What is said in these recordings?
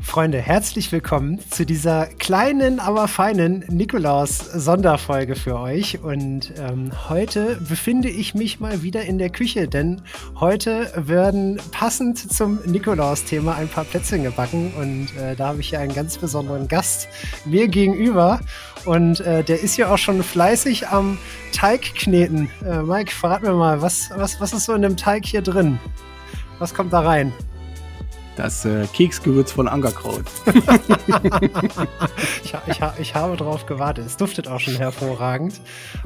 Freunde, herzlich willkommen zu dieser kleinen, aber feinen Nikolaus-Sonderfolge für euch. Und ähm, heute befinde ich mich mal wieder in der Küche, denn heute werden passend zum Nikolaus-Thema ein paar Plätzchen gebacken. Und äh, da habe ich hier einen ganz besonderen Gast mir gegenüber. Und äh, der ist ja auch schon fleißig am Teig kneten. Äh, Mike, verrat mir mal, was, was, was ist so in dem Teig hier drin? Was kommt da rein? Das äh, Keksgewürz von Angerkraut. ich, ich, ich, habe darauf gewartet. Es duftet auch schon hervorragend.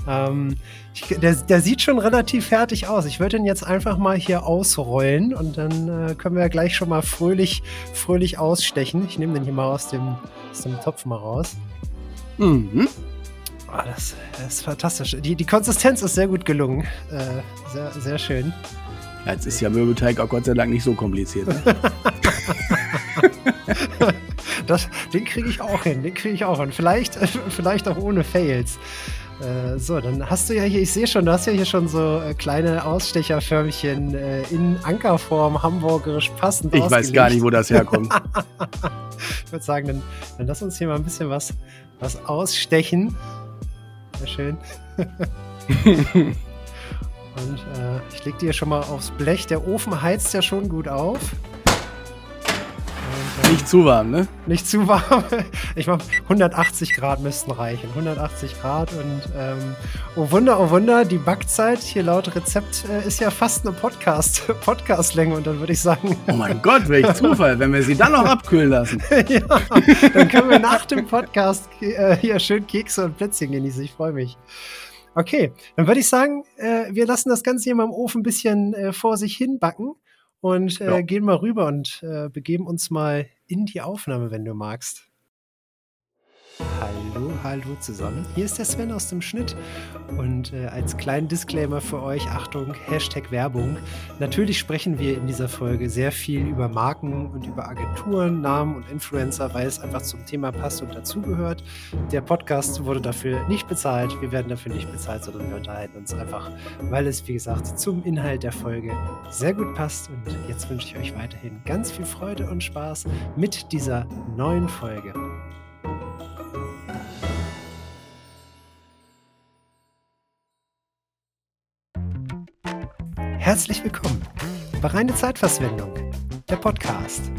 Ähm, ich, der, der, sieht schon relativ fertig aus. Ich würde ihn jetzt einfach mal hier ausrollen und dann äh, können wir gleich schon mal fröhlich, fröhlich ausstechen. Ich nehme den hier mal aus dem, aus dem Topf mal raus. Mhm. Oh, das, das, ist fantastisch. Die, die Konsistenz ist sehr gut gelungen. Äh, sehr, sehr schön. Ja, jetzt ist ja Mürbeteig auch Gott sei Dank nicht so kompliziert. Ne? das, den kriege ich auch hin, den kriege ich auch hin. Vielleicht, vielleicht auch ohne Fails. Äh, so, dann hast du ja hier, ich sehe schon, du hast ja hier schon so äh, kleine Ausstecherförmchen äh, in Ankerform hamburgerisch passend. Ich weiß gar nicht, wo das herkommt. ich würde sagen, dann, dann lass uns hier mal ein bisschen was, was ausstechen. Sehr schön. Und äh, ich lege die hier schon mal aufs Blech. Der Ofen heizt ja schon gut auf. Und, äh, nicht zu warm, ne? Nicht zu warm. Ich mache 180 Grad müssten reichen. 180 Grad und ähm, oh Wunder, oh Wunder, die Backzeit hier laut Rezept äh, ist ja fast eine Podcast, Podcastlänge und dann würde ich sagen. Oh mein Gott, welch Zufall, wenn wir sie dann noch abkühlen lassen. ja, dann können wir nach dem Podcast äh, hier schön Kekse und Plätzchen genießen. Ich freue mich. Okay, dann würde ich sagen, äh, wir lassen das Ganze hier mal im Ofen ein bisschen äh, vor sich hin backen und äh, ja. gehen mal rüber und äh, begeben uns mal in die Aufnahme, wenn du magst. Hallo, hallo zusammen. Hier ist der Sven aus dem Schnitt und äh, als kleinen Disclaimer für euch, Achtung, Hashtag Werbung. Natürlich sprechen wir in dieser Folge sehr viel über Marken und über Agenturen, Namen und Influencer, weil es einfach zum Thema passt und dazugehört. Der Podcast wurde dafür nicht bezahlt, wir werden dafür nicht bezahlt, sondern wir unterhalten uns einfach, weil es, wie gesagt, zum Inhalt der Folge sehr gut passt. Und jetzt wünsche ich euch weiterhin ganz viel Freude und Spaß mit dieser neuen Folge. Herzlich willkommen bei Reine Zeitverschwendung, der Podcast.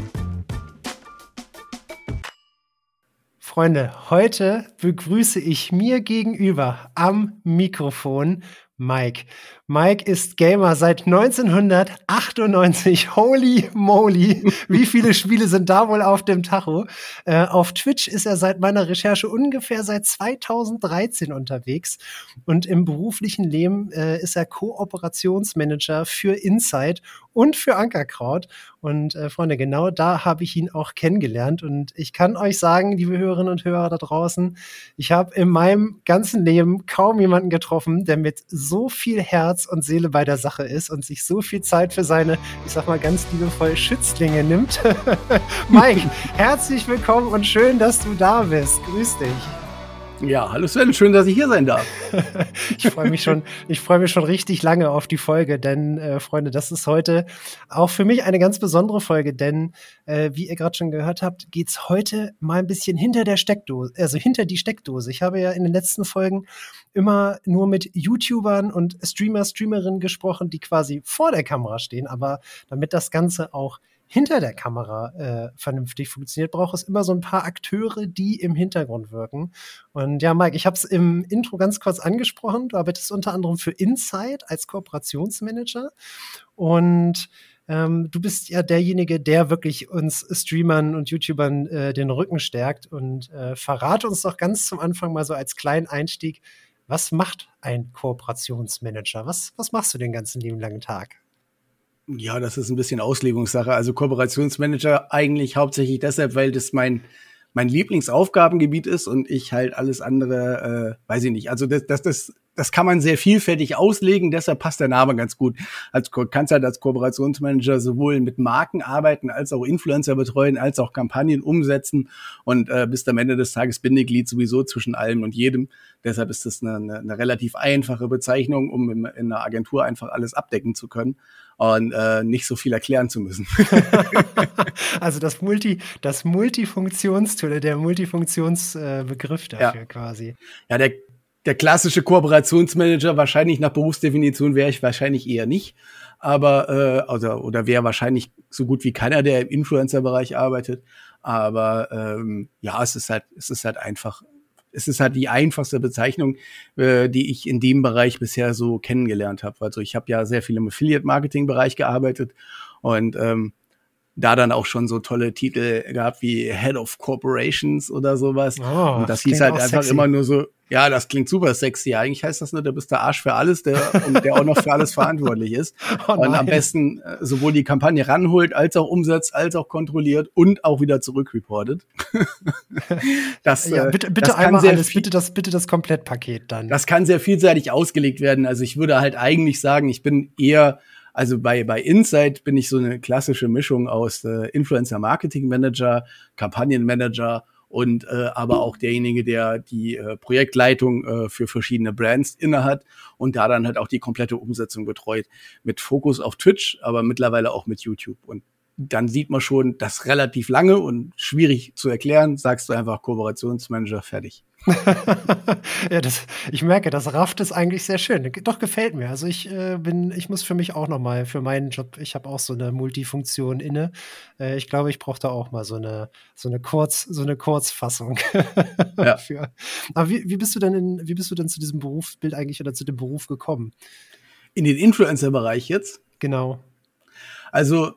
Freunde, heute begrüße ich mir gegenüber am Mikrofon Mike. Mike ist Gamer seit 1998. Holy moly. Wie viele Spiele sind da wohl auf dem Tacho? Äh, auf Twitch ist er seit meiner Recherche ungefähr seit 2013 unterwegs. Und im beruflichen Leben äh, ist er Kooperationsmanager für Insight und für Ankerkraut. Und äh, Freunde, genau da habe ich ihn auch kennengelernt. Und ich kann euch sagen, liebe Hörerinnen und Hörer da draußen, ich habe in meinem ganzen Leben kaum jemanden getroffen, der mit so viel Herz und Seele bei der Sache ist und sich so viel Zeit für seine, ich sag mal ganz liebevoll, Schützlinge nimmt. Mike, herzlich willkommen und schön, dass du da bist. Grüß dich. Ja, hallo Sven, schön, dass ich hier sein darf. ich freue mich schon, ich freue mich schon richtig lange auf die Folge, denn äh, Freunde, das ist heute auch für mich eine ganz besondere Folge, denn äh, wie ihr gerade schon gehört habt, geht's heute mal ein bisschen hinter der Steckdose, also hinter die Steckdose. Ich habe ja in den letzten Folgen immer nur mit YouTubern und Streamer, Streamerinnen gesprochen, die quasi vor der Kamera stehen, aber damit das Ganze auch hinter der Kamera äh, vernünftig funktioniert, braucht es immer so ein paar Akteure, die im Hintergrund wirken. Und ja, Mike, ich habe es im Intro ganz kurz angesprochen. Du arbeitest unter anderem für Insight als Kooperationsmanager und ähm, du bist ja derjenige, der wirklich uns Streamern und YouTubern äh, den Rücken stärkt. Und äh, verrate uns doch ganz zum Anfang mal so als kleinen Einstieg, was macht ein Kooperationsmanager? Was, was machst du den ganzen lieben langen Tag? Ja, das ist ein bisschen Auslegungssache. Also Kooperationsmanager eigentlich hauptsächlich deshalb, weil das mein mein Lieblingsaufgabengebiet ist und ich halt alles andere, äh, weiß ich nicht. Also das, das, das, das kann man sehr vielfältig auslegen, deshalb passt der Name ganz gut. Als kannst halt als Kooperationsmanager sowohl mit Marken arbeiten, als auch Influencer betreuen, als auch Kampagnen umsetzen und äh, bist am Ende des Tages Bindeglied sowieso zwischen allem und jedem. Deshalb ist das eine, eine, eine relativ einfache Bezeichnung, um in, in einer Agentur einfach alles abdecken zu können und äh, nicht so viel erklären zu müssen. also das Multi, das Multifunktionstool, der Multifunktionsbegriff äh, dafür ja. quasi. Ja, der der klassische Kooperationsmanager, wahrscheinlich nach Berufsdefinition wäre ich wahrscheinlich eher nicht. Aber, äh, oder, oder wäre wahrscheinlich so gut wie keiner, der im Influencer-Bereich arbeitet. Aber ähm, ja, es ist halt, es ist halt einfach, es ist halt die einfachste Bezeichnung, äh, die ich in dem Bereich bisher so kennengelernt habe. Also ich habe ja sehr viel im Affiliate-Marketing-Bereich gearbeitet und ähm, da dann auch schon so tolle Titel gehabt wie Head of Corporations oder sowas. Oh, und das, hieß halt einfach sexy. immer nur so, ja, das klingt super sexy. Eigentlich heißt das nur, du bist der Arsch für alles, der, und der auch noch für alles verantwortlich ist. Oh und am besten äh, sowohl die Kampagne ranholt, als auch umsetzt, als auch kontrolliert und auch wieder zurückreportet. das, ja, bitte, bitte das einmal alles, bitte das, bitte das Komplettpaket dann. Das kann sehr vielseitig ausgelegt werden. Also ich würde halt eigentlich sagen, ich bin eher also bei, bei Insight bin ich so eine klassische Mischung aus äh, Influencer Marketing Manager, Kampagnenmanager und äh, aber auch derjenige, der die äh, Projektleitung äh, für verschiedene Brands innehat und da dann halt auch die komplette Umsetzung betreut. Mit Fokus auf Twitch, aber mittlerweile auch mit YouTube. Und dann sieht man schon, das relativ lange und schwierig zu erklären, sagst du einfach Kooperationsmanager fertig. ja, das, ich merke, das rafft ist eigentlich sehr schön. Doch gefällt mir. Also ich äh, bin, ich muss für mich auch noch mal für meinen Job. Ich habe auch so eine Multifunktion inne. Äh, ich glaube, ich brauche da auch mal so eine so eine Kurz so eine Kurzfassung. ja. für. Aber wie, wie bist du denn in, wie bist du denn zu diesem Berufsbild eigentlich oder zu dem Beruf gekommen? In den Influencer-Bereich jetzt? Genau. Also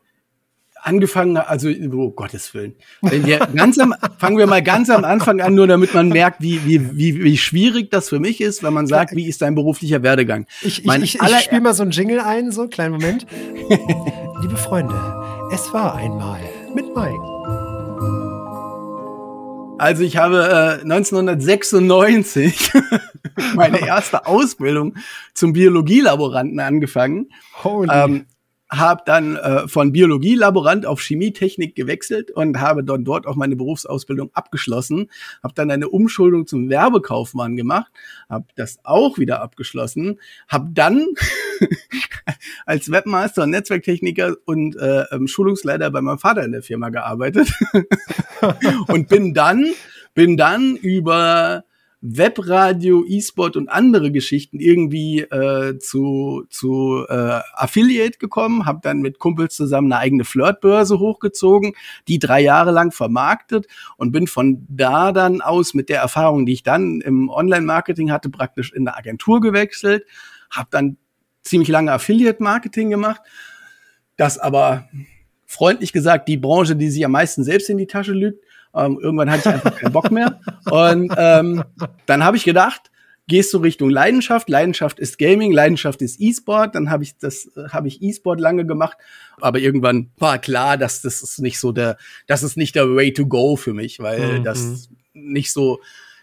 angefangen, also oh Gottes Willen. Wenn wir ganz am, fangen wir mal ganz am Anfang an, nur damit man merkt, wie, wie, wie, wie schwierig das für mich ist, wenn man sagt, wie ist dein beruflicher Werdegang. Ich, ich, ich, ich spiele mal so einen Jingle ein, so kleinen Moment. Liebe Freunde, es war einmal mit Mike. Also ich habe äh, 1996 meine erste Ausbildung zum Biologielaboranten angefangen. Holy. Ähm, habe dann äh, von Biologielaborant auf Chemietechnik gewechselt und habe dann dort auch meine Berufsausbildung abgeschlossen, habe dann eine Umschuldung zum Werbekaufmann gemacht, habe das auch wieder abgeschlossen, habe dann als Webmaster und Netzwerktechniker und äh, ähm, Schulungsleiter bei meinem Vater in der Firma gearbeitet und bin dann bin dann über Webradio, E-Sport und andere Geschichten irgendwie äh, zu, zu äh, Affiliate gekommen, habe dann mit Kumpels zusammen eine eigene Flirtbörse hochgezogen, die drei Jahre lang vermarktet und bin von da dann aus mit der Erfahrung, die ich dann im Online-Marketing hatte, praktisch in eine Agentur gewechselt, habe dann ziemlich lange Affiliate-Marketing gemacht, das aber freundlich gesagt die Branche, die sich am meisten selbst in die Tasche lügt ähm, irgendwann hatte ich einfach keinen Bock mehr. Und ähm, dann habe ich gedacht, gehst du Richtung Leidenschaft. Leidenschaft ist Gaming, Leidenschaft ist E-Sport. Dann habe ich das, habe ich E-Sport lange gemacht, aber irgendwann war klar, dass das ist nicht so der, das ist nicht der Way to go für mich, weil mhm. das nicht so,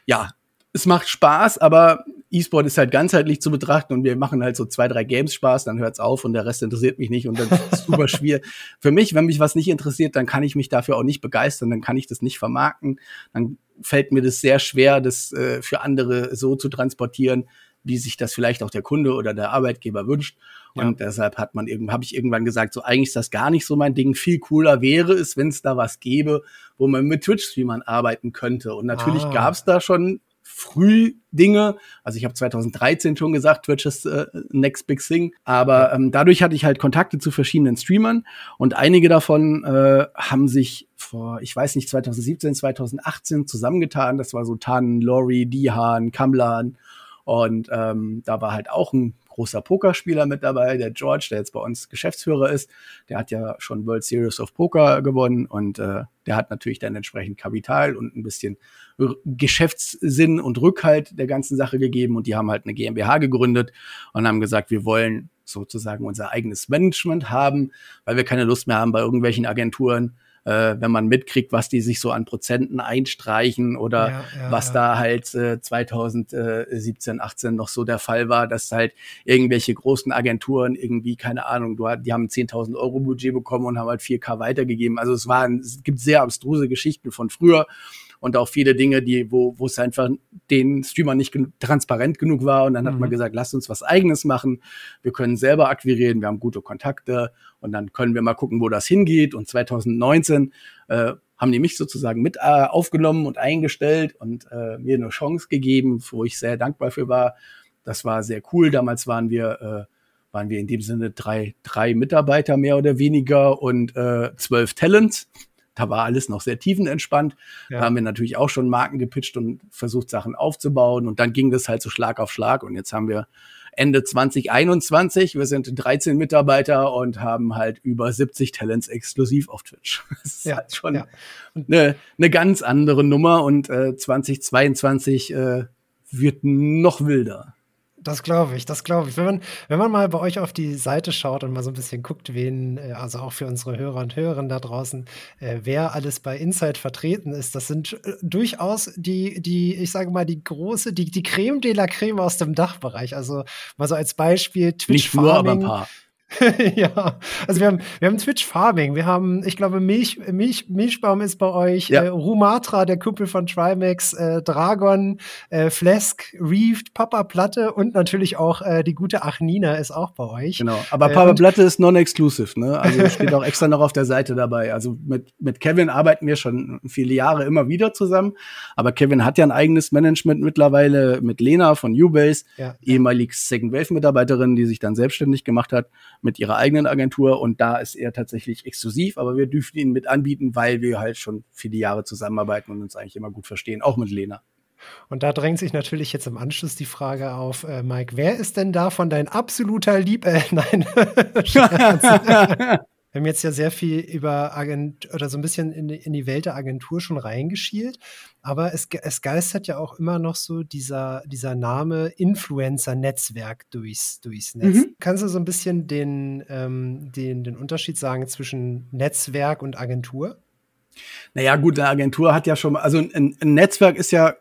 ja, es macht Spaß, aber E-Sport ist halt ganzheitlich zu betrachten und wir machen halt so zwei, drei Games Spaß, dann hört's auf und der Rest interessiert mich nicht und dann ist es super schwierig. Für mich, wenn mich was nicht interessiert, dann kann ich mich dafür auch nicht begeistern, dann kann ich das nicht vermarkten, dann fällt mir das sehr schwer, das äh, für andere so zu transportieren, wie sich das vielleicht auch der Kunde oder der Arbeitgeber wünscht. Ja. Und deshalb hat man irgend, habe ich irgendwann gesagt, so eigentlich ist das gar nicht so mein Ding. Viel cooler wäre es, wenn es da was gäbe, wo man mit Twitch-Streamern arbeiten könnte. Und natürlich ah. gab es da schon früh Dinge. Also ich habe 2013 schon gesagt, Twitch ist äh, next big thing. Aber ähm, dadurch hatte ich halt Kontakte zu verschiedenen Streamern und einige davon äh, haben sich vor, ich weiß nicht, 2017, 2018 zusammengetan. Das war so Tan, Lori, Dihan, Kamlan. Und ähm, da war halt auch ein großer Pokerspieler mit dabei, der George, der jetzt bei uns Geschäftsführer ist. Der hat ja schon World Series of Poker gewonnen und äh, der hat natürlich dann entsprechend Kapital und ein bisschen Geschäftssinn und Rückhalt der ganzen Sache gegeben. Und die haben halt eine GmbH gegründet und haben gesagt, wir wollen sozusagen unser eigenes Management haben, weil wir keine Lust mehr haben, bei irgendwelchen Agenturen äh, wenn man mitkriegt, was die sich so an Prozenten einstreichen oder ja, ja, was ja. da halt äh, 2017, 18 noch so der Fall war, dass halt irgendwelche großen Agenturen irgendwie, keine Ahnung, du, die haben 10.000 Euro Budget bekommen und haben halt 4K weitergegeben. Also es waren, es gibt sehr abstruse Geschichten von früher und auch viele Dinge, die, wo, wo es einfach den Streamer nicht gen transparent genug war. Und dann mhm. hat man mhm. gesagt, lasst uns was eigenes machen. Wir können selber akquirieren, wir haben gute Kontakte und dann können wir mal gucken, wo das hingeht. Und 2019 äh, haben die mich sozusagen mit äh, aufgenommen und eingestellt und äh, mir eine Chance gegeben, wo ich sehr dankbar für war. Das war sehr cool. Damals waren wir äh, waren wir in dem Sinne drei, drei Mitarbeiter mehr oder weniger und äh, zwölf Talents da war alles noch sehr tiefenentspannt. Ja. Da haben wir natürlich auch schon Marken gepitcht und versucht, Sachen aufzubauen. Und dann ging das halt so Schlag auf Schlag. Und jetzt haben wir Ende 2021. Wir sind 13 Mitarbeiter und haben halt über 70 Talents exklusiv auf Twitch. Das ist ja, halt schon ja. eine, eine ganz andere Nummer und äh, 2022 äh, wird noch wilder. Das glaube ich, das glaube ich. Wenn man, wenn man mal bei euch auf die Seite schaut und mal so ein bisschen guckt, wen, äh, also auch für unsere Hörer und Hörerinnen da draußen, äh, wer alles bei Inside vertreten ist, das sind äh, durchaus die, die, ich sage mal, die große, die, die Creme de la Creme aus dem Dachbereich. Also mal so als Beispiel Twitch Nicht nur, aber ein paar. ja, also wir haben, wir haben Twitch Farming, wir haben, ich glaube, Milch, Milch, Milchbaum ist bei euch, ja. äh, Rumatra, der Kumpel von Trimax, äh, Dragon, äh, Flesk, Reefed, Papa Platte und natürlich auch äh, die gute Achnina ist auch bei euch. Genau, aber äh, Papa Platte ist non-exclusive, ne? Also steht auch extra noch auf der Seite dabei. Also mit, mit Kevin arbeiten wir schon viele Jahre immer wieder zusammen, aber Kevin hat ja ein eigenes Management mittlerweile mit Lena von Ubase, ja. ehemalig Second Wave Mitarbeiterin, die sich dann selbstständig gemacht hat mit ihrer eigenen Agentur und da ist er tatsächlich exklusiv, aber wir dürfen ihn mit anbieten, weil wir halt schon viele Jahre zusammenarbeiten und uns eigentlich immer gut verstehen, auch mit Lena. Und da drängt sich natürlich jetzt im Anschluss die Frage auf, äh, Mike, wer ist denn davon dein absoluter Lieb? Äh, nein. Wir haben jetzt ja sehr viel über Agent oder so ein bisschen in, in die Welt der Agentur schon reingeschielt, aber es, es geistert ja auch immer noch so dieser, dieser Name Influencer-Netzwerk durchs, durchs Netz. Mhm. Kannst du so ein bisschen den, ähm, den, den Unterschied sagen zwischen Netzwerk und Agentur? Naja, gut, eine Agentur hat ja schon mal, also ein, ein Netzwerk ist ja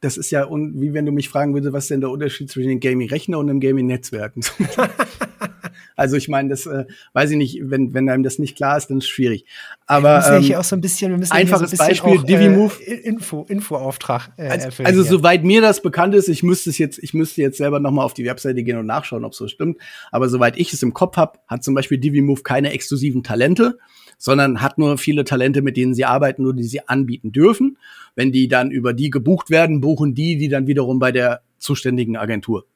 das ist ja, wie wenn du mich fragen würdest, was ist denn der Unterschied zwischen dem Gaming-Rechner und dem Gaming-Netzwerk? Also ich meine, das äh, weiß ich nicht, wenn, wenn einem das nicht klar ist, dann ist es schwierig. Aber wir müssen ähm, auch so ein bisschen, wir müssen einfaches so ein Beispiel, auch, DiviMove. Äh, Info, Infoauftrag. Äh, also, also soweit mir das bekannt ist, ich müsste es jetzt, ich müsste jetzt selber nochmal auf die Webseite gehen und nachschauen, ob so stimmt. Aber soweit ich es im Kopf habe, hat zum Beispiel DiviMove keine exklusiven Talente, sondern hat nur viele Talente, mit denen sie arbeiten, nur die sie anbieten dürfen. Wenn die dann über die gebucht werden, buchen die die dann wiederum bei der zuständigen Agentur.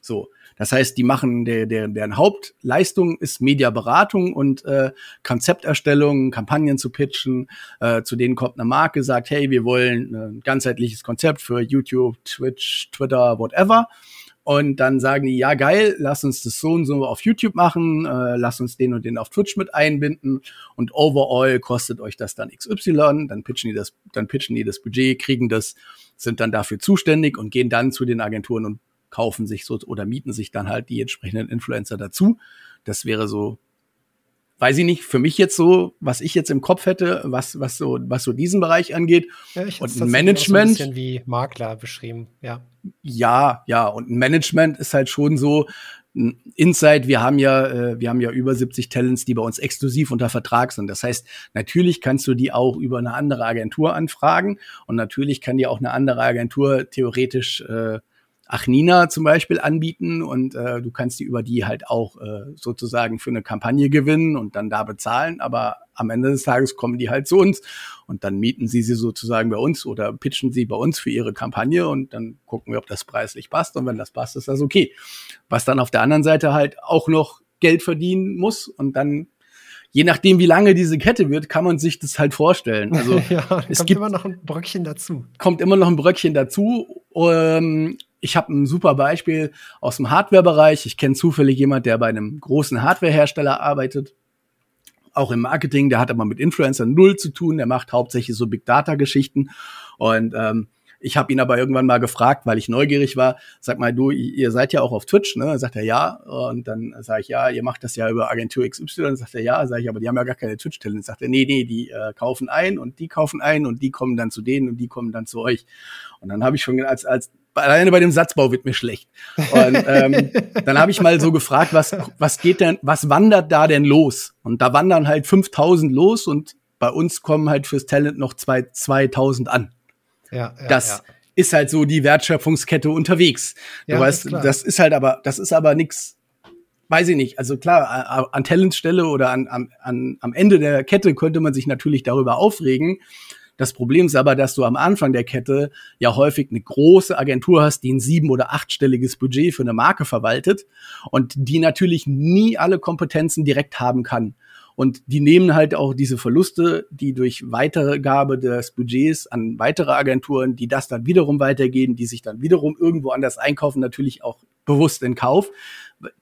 So. Das heißt, die machen, der, der, deren Hauptleistung ist Mediaberatung und äh, Konzepterstellung, Kampagnen zu pitchen. Äh, zu denen kommt eine Marke, sagt, hey, wir wollen ein ganzheitliches Konzept für YouTube, Twitch, Twitter, whatever. Und dann sagen die, ja geil, lass uns das so und so auf YouTube machen, äh, lass uns den und den auf Twitch mit einbinden und overall kostet euch das dann XY, dann pitchen die das, dann pitchen die das Budget, kriegen das, sind dann dafür zuständig und gehen dann zu den Agenturen und kaufen sich so oder mieten sich dann halt die entsprechenden Influencer dazu. Das wäre so, weiß ich nicht, für mich jetzt so, was ich jetzt im Kopf hätte, was, was so, was so diesen Bereich angeht. Ja, und ein Management. So ein bisschen wie Makler beschrieben, ja. Ja, ja, und ein Management ist halt schon so, Inside, wir haben ja, äh, wir haben ja über 70 Talents, die bei uns exklusiv unter Vertrag sind. Das heißt, natürlich kannst du die auch über eine andere Agentur anfragen und natürlich kann dir auch eine andere Agentur theoretisch äh, Achnina zum Beispiel anbieten und äh, du kannst die über die halt auch äh, sozusagen für eine Kampagne gewinnen und dann da bezahlen, aber am Ende des Tages kommen die halt zu uns und dann mieten sie sie sozusagen bei uns oder pitchen sie bei uns für ihre Kampagne und dann gucken wir, ob das preislich passt und wenn das passt, ist das okay. Was dann auf der anderen Seite halt auch noch Geld verdienen muss und dann je nachdem, wie lange diese Kette wird, kann man sich das halt vorstellen. Also ja, es kommt gibt immer noch ein Bröckchen dazu. Kommt immer noch ein Bröckchen dazu. Ähm, ich habe ein super Beispiel aus dem Hardware-Bereich. Ich kenne zufällig jemand, der bei einem großen Hardware-Hersteller arbeitet. Auch im Marketing, der hat aber mit Influencern null zu tun. Der macht hauptsächlich so Big Data-Geschichten. Und ähm, Ich habe ihn aber irgendwann mal gefragt, weil ich neugierig war, sag mal, du, ihr seid ja auch auf Twitch, ne? Sagt er ja. Und dann sage ich, ja, ihr macht das ja über Agentur XY. Dann sagt er ja, sage ich, aber die haben ja gar keine Twitch-Talent. Sagt er, nee, nee, die äh, kaufen ein und die kaufen ein und die kommen dann zu denen und die kommen dann zu euch. Und dann habe ich schon als, als alleine bei dem Satzbau wird mir schlecht. Und ähm, dann habe ich mal so gefragt, was, was geht denn, was wandert da denn los? Und da wandern halt 5000 los und bei uns kommen halt fürs Talent noch zwei, 2000 an. Ja, ja das ja. ist halt so die Wertschöpfungskette unterwegs. Du ja, weißt, das ist halt aber, das ist aber nix, weiß ich nicht. Also klar, an Talentstelle oder an, an, an, am Ende der Kette könnte man sich natürlich darüber aufregen. Das Problem ist aber, dass du am Anfang der Kette ja häufig eine große Agentur hast, die ein sieben- oder achtstelliges Budget für eine Marke verwaltet und die natürlich nie alle Kompetenzen direkt haben kann. Und die nehmen halt auch diese Verluste, die durch Weitergabe des Budgets an weitere Agenturen, die das dann wiederum weitergehen, die sich dann wiederum irgendwo anders einkaufen, natürlich auch bewusst in Kauf.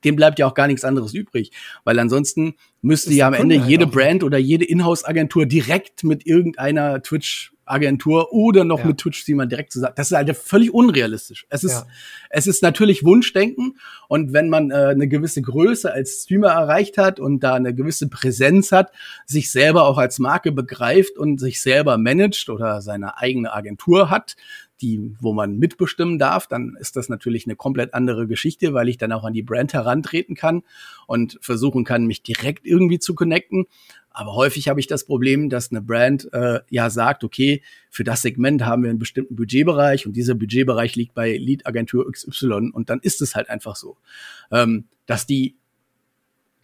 Dem bleibt ja auch gar nichts anderes übrig, weil ansonsten müsste ja am Ende jede Brand oder jede Inhouse-Agentur direkt mit irgendeiner Twitch Agentur oder noch ja. mit Twitch, man direkt zusammen. Das ist halt völlig unrealistisch. Es ist, ja. es ist natürlich Wunschdenken und wenn man äh, eine gewisse Größe als Streamer erreicht hat und da eine gewisse Präsenz hat, sich selber auch als Marke begreift und sich selber managt oder seine eigene Agentur hat, die, wo man mitbestimmen darf, dann ist das natürlich eine komplett andere Geschichte, weil ich dann auch an die Brand herantreten kann und versuchen kann, mich direkt irgendwie zu connecten. Aber häufig habe ich das Problem, dass eine Brand äh, ja sagt, okay, für das Segment haben wir einen bestimmten Budgetbereich und dieser Budgetbereich liegt bei Lead-Agentur XY und dann ist es halt einfach so. Ähm, dass die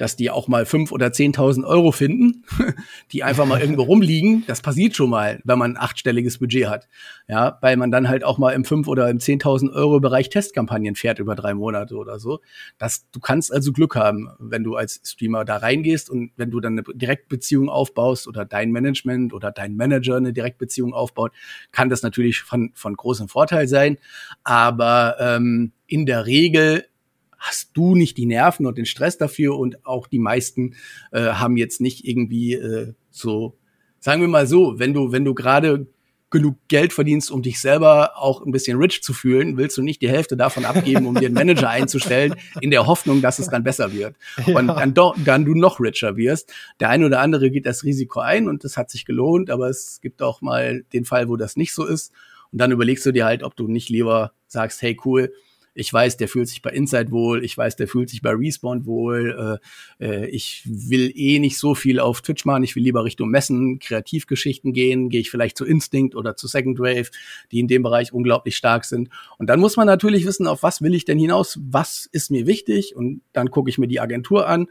dass die auch mal fünf oder zehntausend Euro finden, die einfach mal irgendwo rumliegen. Das passiert schon mal, wenn man ein achtstelliges Budget hat. Ja, weil man dann halt auch mal im fünf oder im zehntausend Euro Bereich Testkampagnen fährt über drei Monate oder so. Das, du kannst also Glück haben, wenn du als Streamer da reingehst und wenn du dann eine Direktbeziehung aufbaust oder dein Management oder dein Manager eine Direktbeziehung aufbaut, kann das natürlich von, von großem Vorteil sein. Aber ähm, in der Regel hast du nicht die Nerven und den Stress dafür und auch die meisten äh, haben jetzt nicht irgendwie äh, so, sagen wir mal so, wenn du, wenn du gerade genug Geld verdienst, um dich selber auch ein bisschen rich zu fühlen, willst du nicht die Hälfte davon abgeben, um dir einen Manager einzustellen, in der Hoffnung, dass es dann besser wird. Ja. Und dann, doch, dann du noch richer wirst. Der eine oder andere geht das Risiko ein und das hat sich gelohnt, aber es gibt auch mal den Fall, wo das nicht so ist. Und dann überlegst du dir halt, ob du nicht lieber sagst, hey cool, ich weiß, der fühlt sich bei Inside wohl, ich weiß, der fühlt sich bei Respawn wohl, äh, äh, ich will eh nicht so viel auf Twitch machen, ich will lieber Richtung Messen, Kreativgeschichten gehen, gehe ich vielleicht zu Instinct oder zu Second Wave, die in dem Bereich unglaublich stark sind. Und dann muss man natürlich wissen, auf was will ich denn hinaus, was ist mir wichtig und dann gucke ich mir die Agentur an,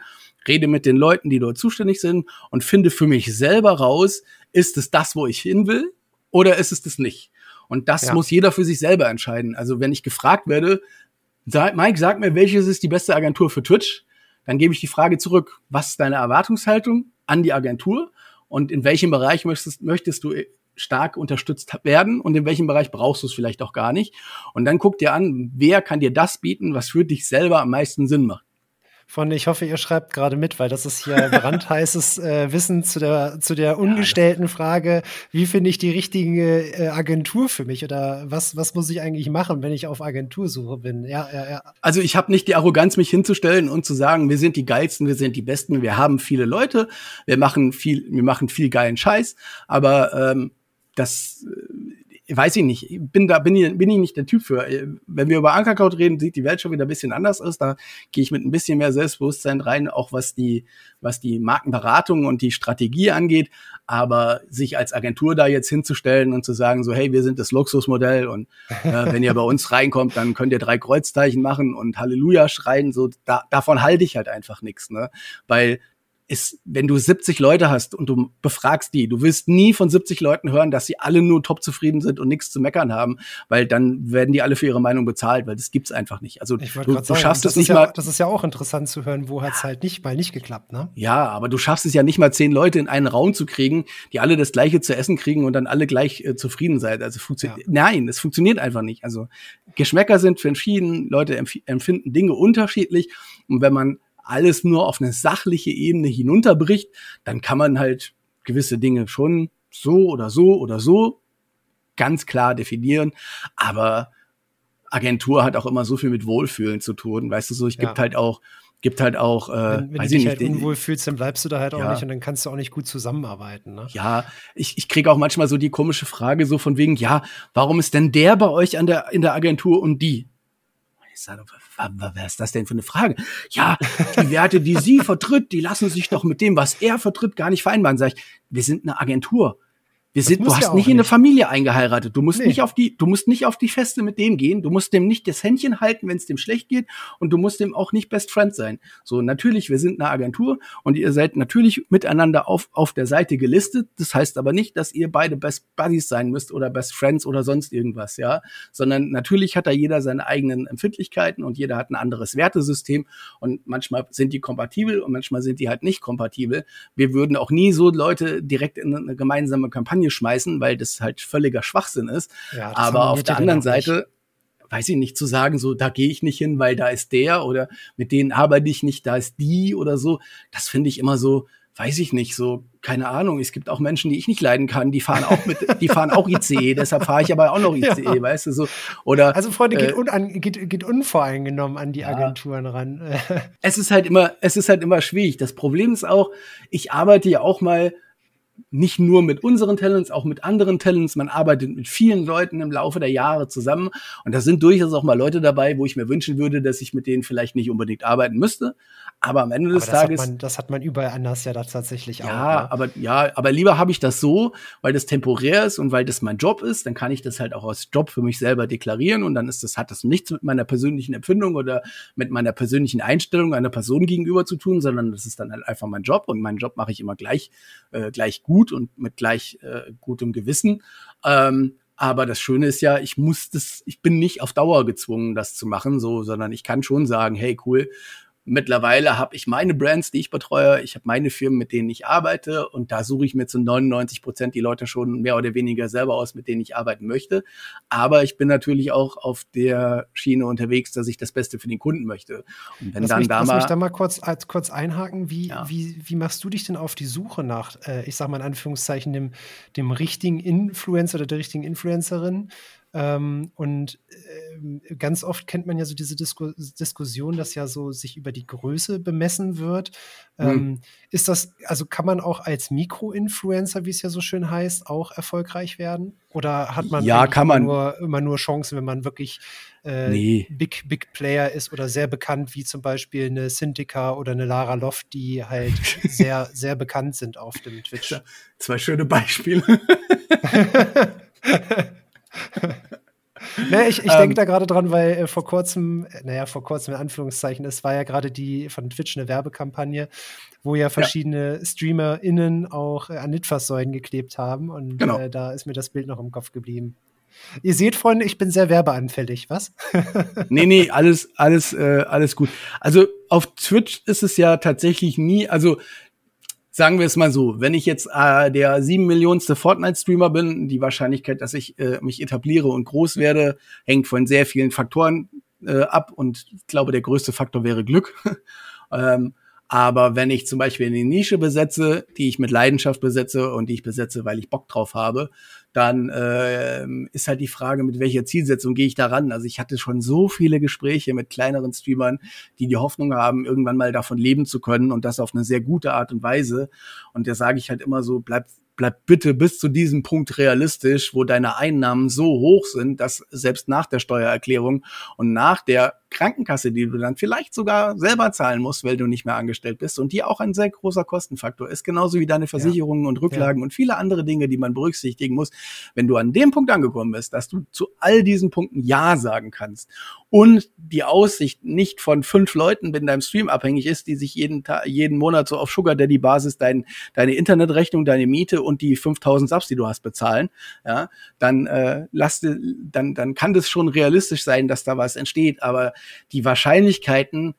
rede mit den Leuten, die dort zuständig sind und finde für mich selber raus, ist es das, wo ich hin will oder ist es das nicht? Und das ja. muss jeder für sich selber entscheiden. Also wenn ich gefragt werde, Mike, sag mir, welches ist die beste Agentur für Twitch? Dann gebe ich die Frage zurück, was ist deine Erwartungshaltung an die Agentur und in welchem Bereich möchtest, möchtest du stark unterstützt werden und in welchem Bereich brauchst du es vielleicht auch gar nicht. Und dann guck dir an, wer kann dir das bieten, was für dich selber am meisten Sinn macht von, ich hoffe, ihr schreibt gerade mit, weil das ist hier brandheißes äh, Wissen zu der, zu der ungestellten Frage, wie finde ich die richtige äh, Agentur für mich oder was, was muss ich eigentlich machen, wenn ich auf Agentursuche bin? Ja, ja, ja. Also ich habe nicht die Arroganz, mich hinzustellen und zu sagen, wir sind die geilsten, wir sind die Besten, wir haben viele Leute, wir machen viel, wir machen viel geilen Scheiß, aber ähm, das weiß ich nicht, bin da bin ich, bin ich nicht der Typ für. Wenn wir über Ankerkraut reden, sieht die Welt schon wieder ein bisschen anders aus. Da gehe ich mit ein bisschen mehr Selbstbewusstsein rein, auch was die was die Markenberatung und die Strategie angeht. Aber sich als Agentur da jetzt hinzustellen und zu sagen so, hey, wir sind das Luxusmodell und äh, wenn ihr bei uns reinkommt, dann könnt ihr drei Kreuzzeichen machen und Halleluja schreien. So da, davon halte ich halt einfach nichts, ne? Weil ist, wenn du 70 Leute hast und du befragst die, du willst nie von 70 Leuten hören, dass sie alle nur top zufrieden sind und nichts zu meckern haben, weil dann werden die alle für ihre Meinung bezahlt, weil das gibt's einfach nicht. Also du, du sagen, schaffst es nicht ja, mal. Das ist ja auch interessant zu hören, wo hat's halt nicht mal nicht geklappt, ne? Ja, aber du schaffst es ja nicht mal zehn Leute in einen Raum zu kriegen, die alle das gleiche zu essen kriegen und dann alle gleich äh, zufrieden seid. Also funktioniert. Ja. Nein, es funktioniert einfach nicht. Also Geschmäcker sind verschieden, Leute empfinden Dinge unterschiedlich und wenn man alles nur auf eine sachliche Ebene hinunterbricht, dann kann man halt gewisse Dinge schon so oder so oder so ganz klar definieren. Aber Agentur hat auch immer so viel mit Wohlfühlen zu tun. Weißt du so, ich ja. gibt halt auch gibt halt auch, äh, wenn, wenn weiß du dich halt unwohl fühlst, dann bleibst du da halt auch ja. nicht und dann kannst du auch nicht gut zusammenarbeiten. Ne? Ja, ich, ich kriege auch manchmal so die komische Frage so von wegen, ja, warum ist denn der bei euch an der in der Agentur und die? Ich sage, was ist das denn für eine Frage? Ja, die Werte, die sie vertritt, die lassen sich doch mit dem, was er vertritt, gar nicht vereinbaren. Sag ich, wir sind eine Agentur. Wir sind, du hast ja nicht in eine Familie eingeheiratet. Du musst nee. nicht auf die, du musst nicht auf die Feste mit dem gehen. Du musst dem nicht das Händchen halten, wenn es dem schlecht geht. Und du musst dem auch nicht Best Friend sein. So, natürlich, wir sind eine Agentur und ihr seid natürlich miteinander auf, auf der Seite gelistet. Das heißt aber nicht, dass ihr beide Best Buddies sein müsst oder Best Friends oder sonst irgendwas, ja. Sondern natürlich hat da jeder seine eigenen Empfindlichkeiten und jeder hat ein anderes Wertesystem. Und manchmal sind die kompatibel und manchmal sind die halt nicht kompatibel. Wir würden auch nie so Leute direkt in eine gemeinsame Kampagne Kampagne schmeißen, weil das halt völliger Schwachsinn ist. Ja, Aber auf der anderen Seite, weiß ich nicht, zu sagen, so, da gehe ich nicht hin, weil da ist der oder mit denen arbeite ich nicht, da ist die oder so, das finde ich immer so, weiß ich nicht, so, keine Ahnung. Es gibt auch Menschen, die ich nicht leiden kann, die fahren auch mit, die fahren auch ICE, deshalb fahre ich aber auch noch ICE, ja. weißt du, so. Oder. Also, Freunde, geht, äh, un, geht, geht unvoreingenommen an die Agenturen ja. ran. es ist halt immer, es ist halt immer schwierig. Das Problem ist auch, ich arbeite ja auch mal nicht nur mit unseren Talents, auch mit anderen Talents. Man arbeitet mit vielen Leuten im Laufe der Jahre zusammen. Und da sind durchaus auch mal Leute dabei, wo ich mir wünschen würde, dass ich mit denen vielleicht nicht unbedingt arbeiten müsste. Aber am Ende des das Tages. Hat man, das hat man überall anders ja tatsächlich auch. Ja, ne? aber ja, aber lieber habe ich das so, weil das temporär ist und weil das mein Job ist, dann kann ich das halt auch als Job für mich selber deklarieren und dann ist das, hat das nichts mit meiner persönlichen Empfindung oder mit meiner persönlichen Einstellung einer Person gegenüber zu tun, sondern das ist dann halt einfach mein Job und meinen Job mache ich immer gleich, äh, gleich gut und mit gleich äh, gutem Gewissen. Ähm, aber das Schöne ist ja, ich muss das, ich bin nicht auf Dauer gezwungen, das zu machen, so, sondern ich kann schon sagen, hey, cool, Mittlerweile habe ich meine Brands, die ich betreue. Ich habe meine Firmen, mit denen ich arbeite. Und da suche ich mir zu 99 Prozent die Leute schon mehr oder weniger selber aus, mit denen ich arbeiten möchte. Aber ich bin natürlich auch auf der Schiene unterwegs, dass ich das Beste für den Kunden möchte. Und wenn lass dann mich, da lass mal, mich da mal kurz, als, kurz einhaken. Wie, ja. wie, wie machst du dich denn auf die Suche nach, äh, ich sage mal in Anführungszeichen, dem, dem richtigen Influencer oder der richtigen Influencerin? Ähm, und äh, ganz oft kennt man ja so diese Disku Diskussion, dass ja so sich über die Größe bemessen wird. Mhm. Ähm, ist das, also kann man auch als Mikro-Influencer, wie es ja so schön heißt, auch erfolgreich werden? Oder hat man, ja, kann man. Nur, immer nur Chancen, wenn man wirklich äh, nee. Big, Big Player ist oder sehr bekannt, wie zum Beispiel eine Syndica oder eine Lara Loft, die halt sehr, sehr bekannt sind auf dem Twitch? Zwei schöne Beispiele. ne, ich ich denke ähm, da gerade dran, weil äh, vor kurzem, naja, vor kurzem in Anführungszeichen, es war ja gerade die von Twitch eine Werbekampagne, wo ja verschiedene ja. StreamerInnen auch äh, an Litfaßsäulen geklebt haben. Und genau. äh, da ist mir das Bild noch im Kopf geblieben. Ihr seht, Freunde, ich bin sehr werbeanfällig, was? nee, nee, alles, alles, äh, alles gut. Also auf Twitch ist es ja tatsächlich nie, also sagen wir es mal so, wenn ich jetzt äh, der sieben Millionste Fortnite-Streamer bin, die Wahrscheinlichkeit, dass ich äh, mich etabliere und groß werde, hängt von sehr vielen Faktoren äh, ab und ich glaube, der größte Faktor wäre Glück. ähm, aber wenn ich zum Beispiel eine Nische besetze, die ich mit Leidenschaft besetze und die ich besetze, weil ich Bock drauf habe, dann äh, ist halt die Frage, mit welcher Zielsetzung gehe ich da ran. Also ich hatte schon so viele Gespräche mit kleineren Streamern, die die Hoffnung haben, irgendwann mal davon leben zu können und das auf eine sehr gute Art und Weise. Und da sage ich halt immer so, bleib bleib bitte bis zu diesem Punkt realistisch, wo deine Einnahmen so hoch sind, dass selbst nach der Steuererklärung und nach der Krankenkasse, die du dann vielleicht sogar selber zahlen musst, weil du nicht mehr angestellt bist und die auch ein sehr großer Kostenfaktor ist, genauso wie deine Versicherungen ja. und Rücklagen ja. und viele andere Dinge, die man berücksichtigen muss. Wenn du an dem Punkt angekommen bist, dass du zu all diesen Punkten Ja sagen kannst und die Aussicht nicht von fünf Leuten in deinem Stream abhängig ist, die sich jeden Tag, jeden Monat so auf Sugar Daddy Basis dein, deine Internetrechnung, deine Miete und die 5000 Subs, die du hast, bezahlen, ja, dann äh, lass, dann, dann kann das schon realistisch sein, dass da was entsteht, aber die Wahrscheinlichkeiten,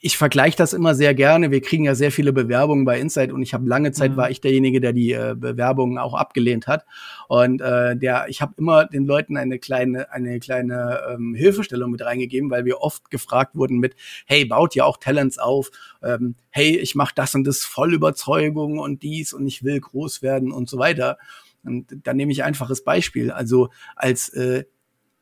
ich vergleiche das immer sehr gerne. Wir kriegen ja sehr viele Bewerbungen bei Insight und ich habe lange Zeit mhm. war ich derjenige, der die äh, Bewerbungen auch abgelehnt hat. Und äh, der, ich habe immer den Leuten eine kleine, eine kleine ähm, Hilfestellung mit reingegeben, weil wir oft gefragt wurden mit, hey, baut ihr auch Talents auf? Ähm, hey, ich mache das und das voll Überzeugung und dies und ich will groß werden und so weiter. Und da nehme ich einfaches Beispiel. Also als äh,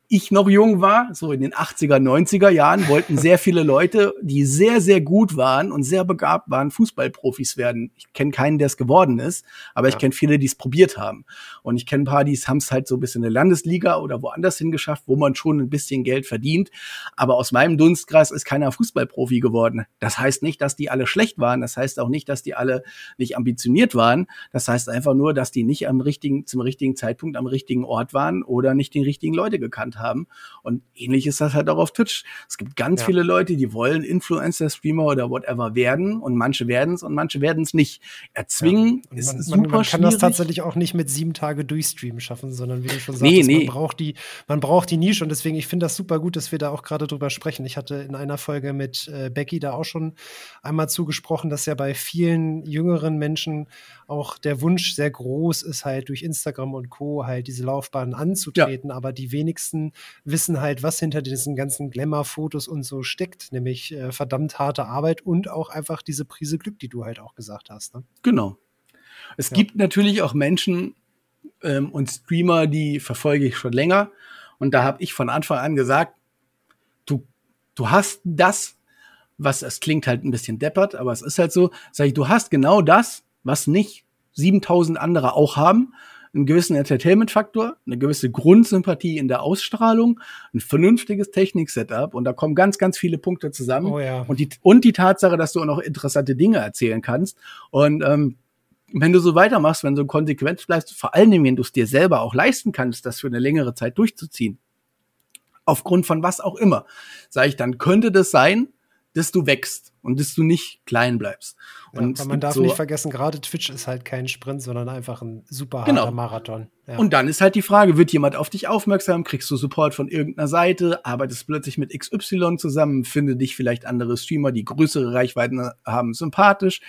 ich noch jung war, so in den 80er, 90er Jahren, wollten sehr viele Leute, die sehr, sehr gut waren und sehr begabt waren, Fußballprofis werden. Ich kenne keinen, der es geworden ist, aber ja. ich kenne viele, die es probiert haben. Und ich kenne ein paar, die es haben es halt so ein bisschen in der Landesliga oder woanders hingeschafft, wo man schon ein bisschen Geld verdient. Aber aus meinem Dunstkreis ist keiner Fußballprofi geworden. Das heißt nicht, dass die alle schlecht waren. Das heißt auch nicht, dass die alle nicht ambitioniert waren. Das heißt einfach nur, dass die nicht am richtigen, zum richtigen Zeitpunkt am richtigen Ort waren oder nicht die richtigen Leute gekannt haben. Und ähnlich ist das halt auch auf Twitch. Es gibt ganz ja. viele Leute, die wollen Influencer, Streamer oder whatever werden und manche werden es und manche werden es nicht. Erzwingen ja. ist man, super man, man kann schwierig. das tatsächlich auch nicht mit sieben Tage durchstreamen schaffen, sondern wie du schon sagst, nee, nee. man braucht die, man braucht die Nische und deswegen, ich finde das super gut, dass wir da auch gerade drüber sprechen. Ich hatte in einer Folge mit äh, Becky da auch schon einmal zugesprochen, dass ja bei vielen jüngeren Menschen auch der Wunsch sehr groß ist, halt durch Instagram und Co. halt diese Laufbahn anzutreten, ja. aber die wenigsten wissen halt, was hinter diesen ganzen Glamour-Fotos und so steckt, nämlich äh, verdammt harte Arbeit und auch einfach diese Prise Glück, die du halt auch gesagt hast. Ne? Genau. Es ja. gibt natürlich auch Menschen ähm, und Streamer, die verfolge ich schon länger. Und da habe ich von Anfang an gesagt, du, du hast das, was es klingt halt ein bisschen deppert, aber es ist halt so, sag ich, du hast genau das, was nicht 7000 andere auch haben. Einen gewissen Entertainment-Faktor, eine gewisse Grundsympathie in der Ausstrahlung, ein vernünftiges Technik-Setup und da kommen ganz, ganz viele Punkte zusammen. Oh ja. und, die, und die Tatsache, dass du auch noch interessante Dinge erzählen kannst. Und ähm, wenn du so weitermachst, wenn du konsequent bleibst, vor allen Dingen, wenn du es dir selber auch leisten kannst, das für eine längere Zeit durchzuziehen, aufgrund von was auch immer, sage ich, dann könnte das sein, dass du wächst und dass du nicht klein bleibst. Und ja, man darf so nicht vergessen, gerade Twitch ist halt kein Sprint, sondern einfach ein super harter genau. Marathon. Ja. Und dann ist halt die Frage, wird jemand auf dich aufmerksam? Kriegst du Support von irgendeiner Seite? Arbeitest plötzlich mit XY zusammen? Finde dich vielleicht andere Streamer, die größere Reichweiten haben, sympathisch?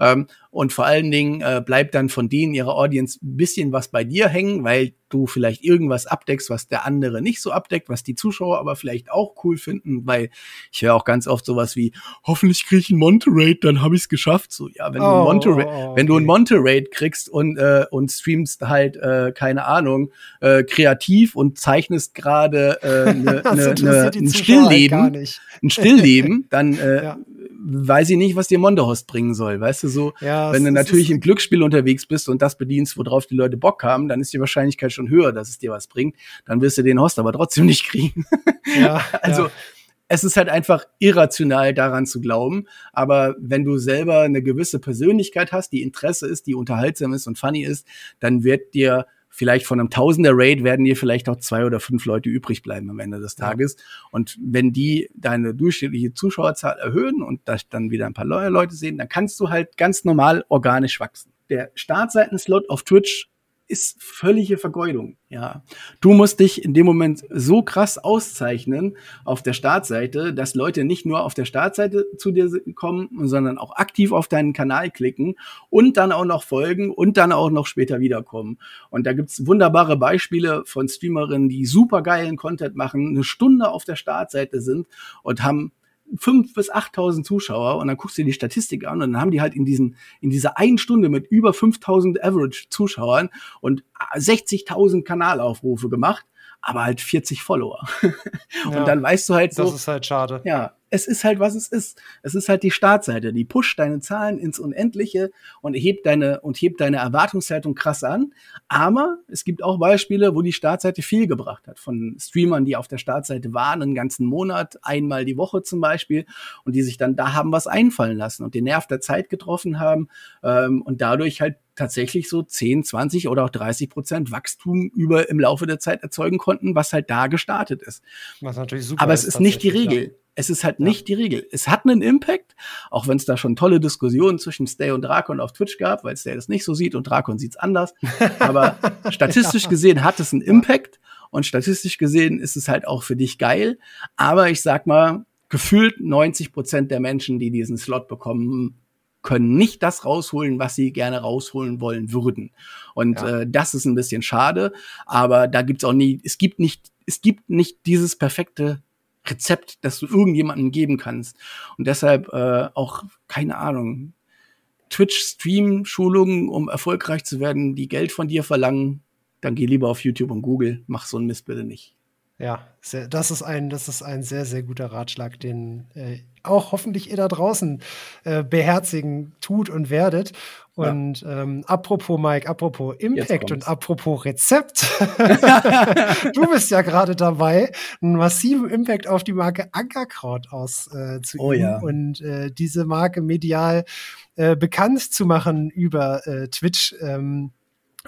Ähm, und vor allen Dingen äh, bleibt dann von denen ihrer Audience ein bisschen was bei dir hängen, weil du vielleicht irgendwas abdeckst, was der andere nicht so abdeckt, was die Zuschauer aber vielleicht auch cool finden, weil ich höre auch ganz oft sowas wie, hoffentlich kriege ich einen Monterate, dann habe ich es geschafft. So, ja, wenn oh, du ein Monterate, oh, okay. wenn du ein Monterate kriegst und, äh, und streamst halt, äh, keine Ahnung, äh, kreativ und zeichnest gerade äh, ne, ne, ne, ein Stillleben, halt ein Stillleben, dann äh, ja. weiß ich nicht, was dir Mondehost bringen soll. Weißt du, so, ja, wenn du natürlich im Glücksspiel unterwegs bist und das bedienst, worauf die Leute Bock haben, dann ist die Wahrscheinlichkeit schon höher, dass es dir was bringt. Dann wirst du den Host aber trotzdem nicht kriegen. Ja, also es ist halt einfach irrational daran zu glauben. Aber wenn du selber eine gewisse Persönlichkeit hast, die Interesse ist, die unterhaltsam ist und funny ist, dann wird dir vielleicht von einem Tausender Raid werden dir vielleicht auch zwei oder fünf Leute übrig bleiben am Ende des Tages. Und wenn die deine durchschnittliche Zuschauerzahl erhöhen und das dann wieder ein paar neue Leute sehen, dann kannst du halt ganz normal organisch wachsen. Der Startseitenslot auf Twitch ist völlige Vergeudung. Ja, du musst dich in dem Moment so krass auszeichnen auf der Startseite, dass Leute nicht nur auf der Startseite zu dir kommen, sondern auch aktiv auf deinen Kanal klicken und dann auch noch folgen und dann auch noch später wiederkommen. Und da gibt's wunderbare Beispiele von Streamerinnen, die super geilen Content machen, eine Stunde auf der Startseite sind und haben fünf bis 8.000 Zuschauer und dann guckst du dir die Statistik an und dann haben die halt in diesen in dieser einen Stunde mit über 5.000 Average Zuschauern und 60.000 Kanalaufrufe gemacht, aber halt 40 Follower. und ja, dann weißt du halt so. Das ist halt schade. Ja, es ist halt, was es ist. Es ist halt die Startseite, die pusht deine Zahlen ins Unendliche und hebt deine, und hebt deine Erwartungshaltung krass an. Aber es gibt auch Beispiele, wo die Startseite viel gebracht hat. Von Streamern, die auf der Startseite waren, einen ganzen Monat, einmal die Woche zum Beispiel, und die sich dann da haben was einfallen lassen und den Nerv der Zeit getroffen haben ähm, und dadurch halt tatsächlich so 10, 20 oder auch 30 Prozent Wachstum über im Laufe der Zeit erzeugen konnten, was halt da gestartet ist. Was natürlich super Aber es ist, ist nicht die Regel. Ja. Es ist halt nicht ja. die Regel. Es hat einen Impact, auch wenn es da schon tolle Diskussionen zwischen Stay und Drakon auf Twitch gab, weil Stay das nicht so sieht und Drakon sieht's anders. Aber statistisch gesehen hat es einen Impact und statistisch gesehen ist es halt auch für dich geil. Aber ich sag mal, gefühlt 90 Prozent der Menschen, die diesen Slot bekommen, können nicht das rausholen, was sie gerne rausholen wollen würden. Und ja. äh, das ist ein bisschen schade. Aber da gibt's auch nie, es gibt nicht, es gibt nicht dieses perfekte Rezept, das du irgendjemandem geben kannst. Und deshalb äh, auch, keine Ahnung, Twitch-Stream-Schulungen, um erfolgreich zu werden, die Geld von dir verlangen, dann geh lieber auf YouTube und Google. Mach so ein Mist bitte nicht. Ja, sehr, das ist ein, das ist ein sehr, sehr guter Ratschlag, den äh, auch hoffentlich ihr da draußen äh, beherzigen tut und werdet. Und ja. ähm, apropos Mike, apropos Impact und apropos Rezept, du bist ja gerade dabei, einen massiven Impact auf die Marke Ankerkraut auszuüben äh, oh, ja. und äh, diese Marke medial äh, bekannt zu machen über äh, Twitch. Ähm,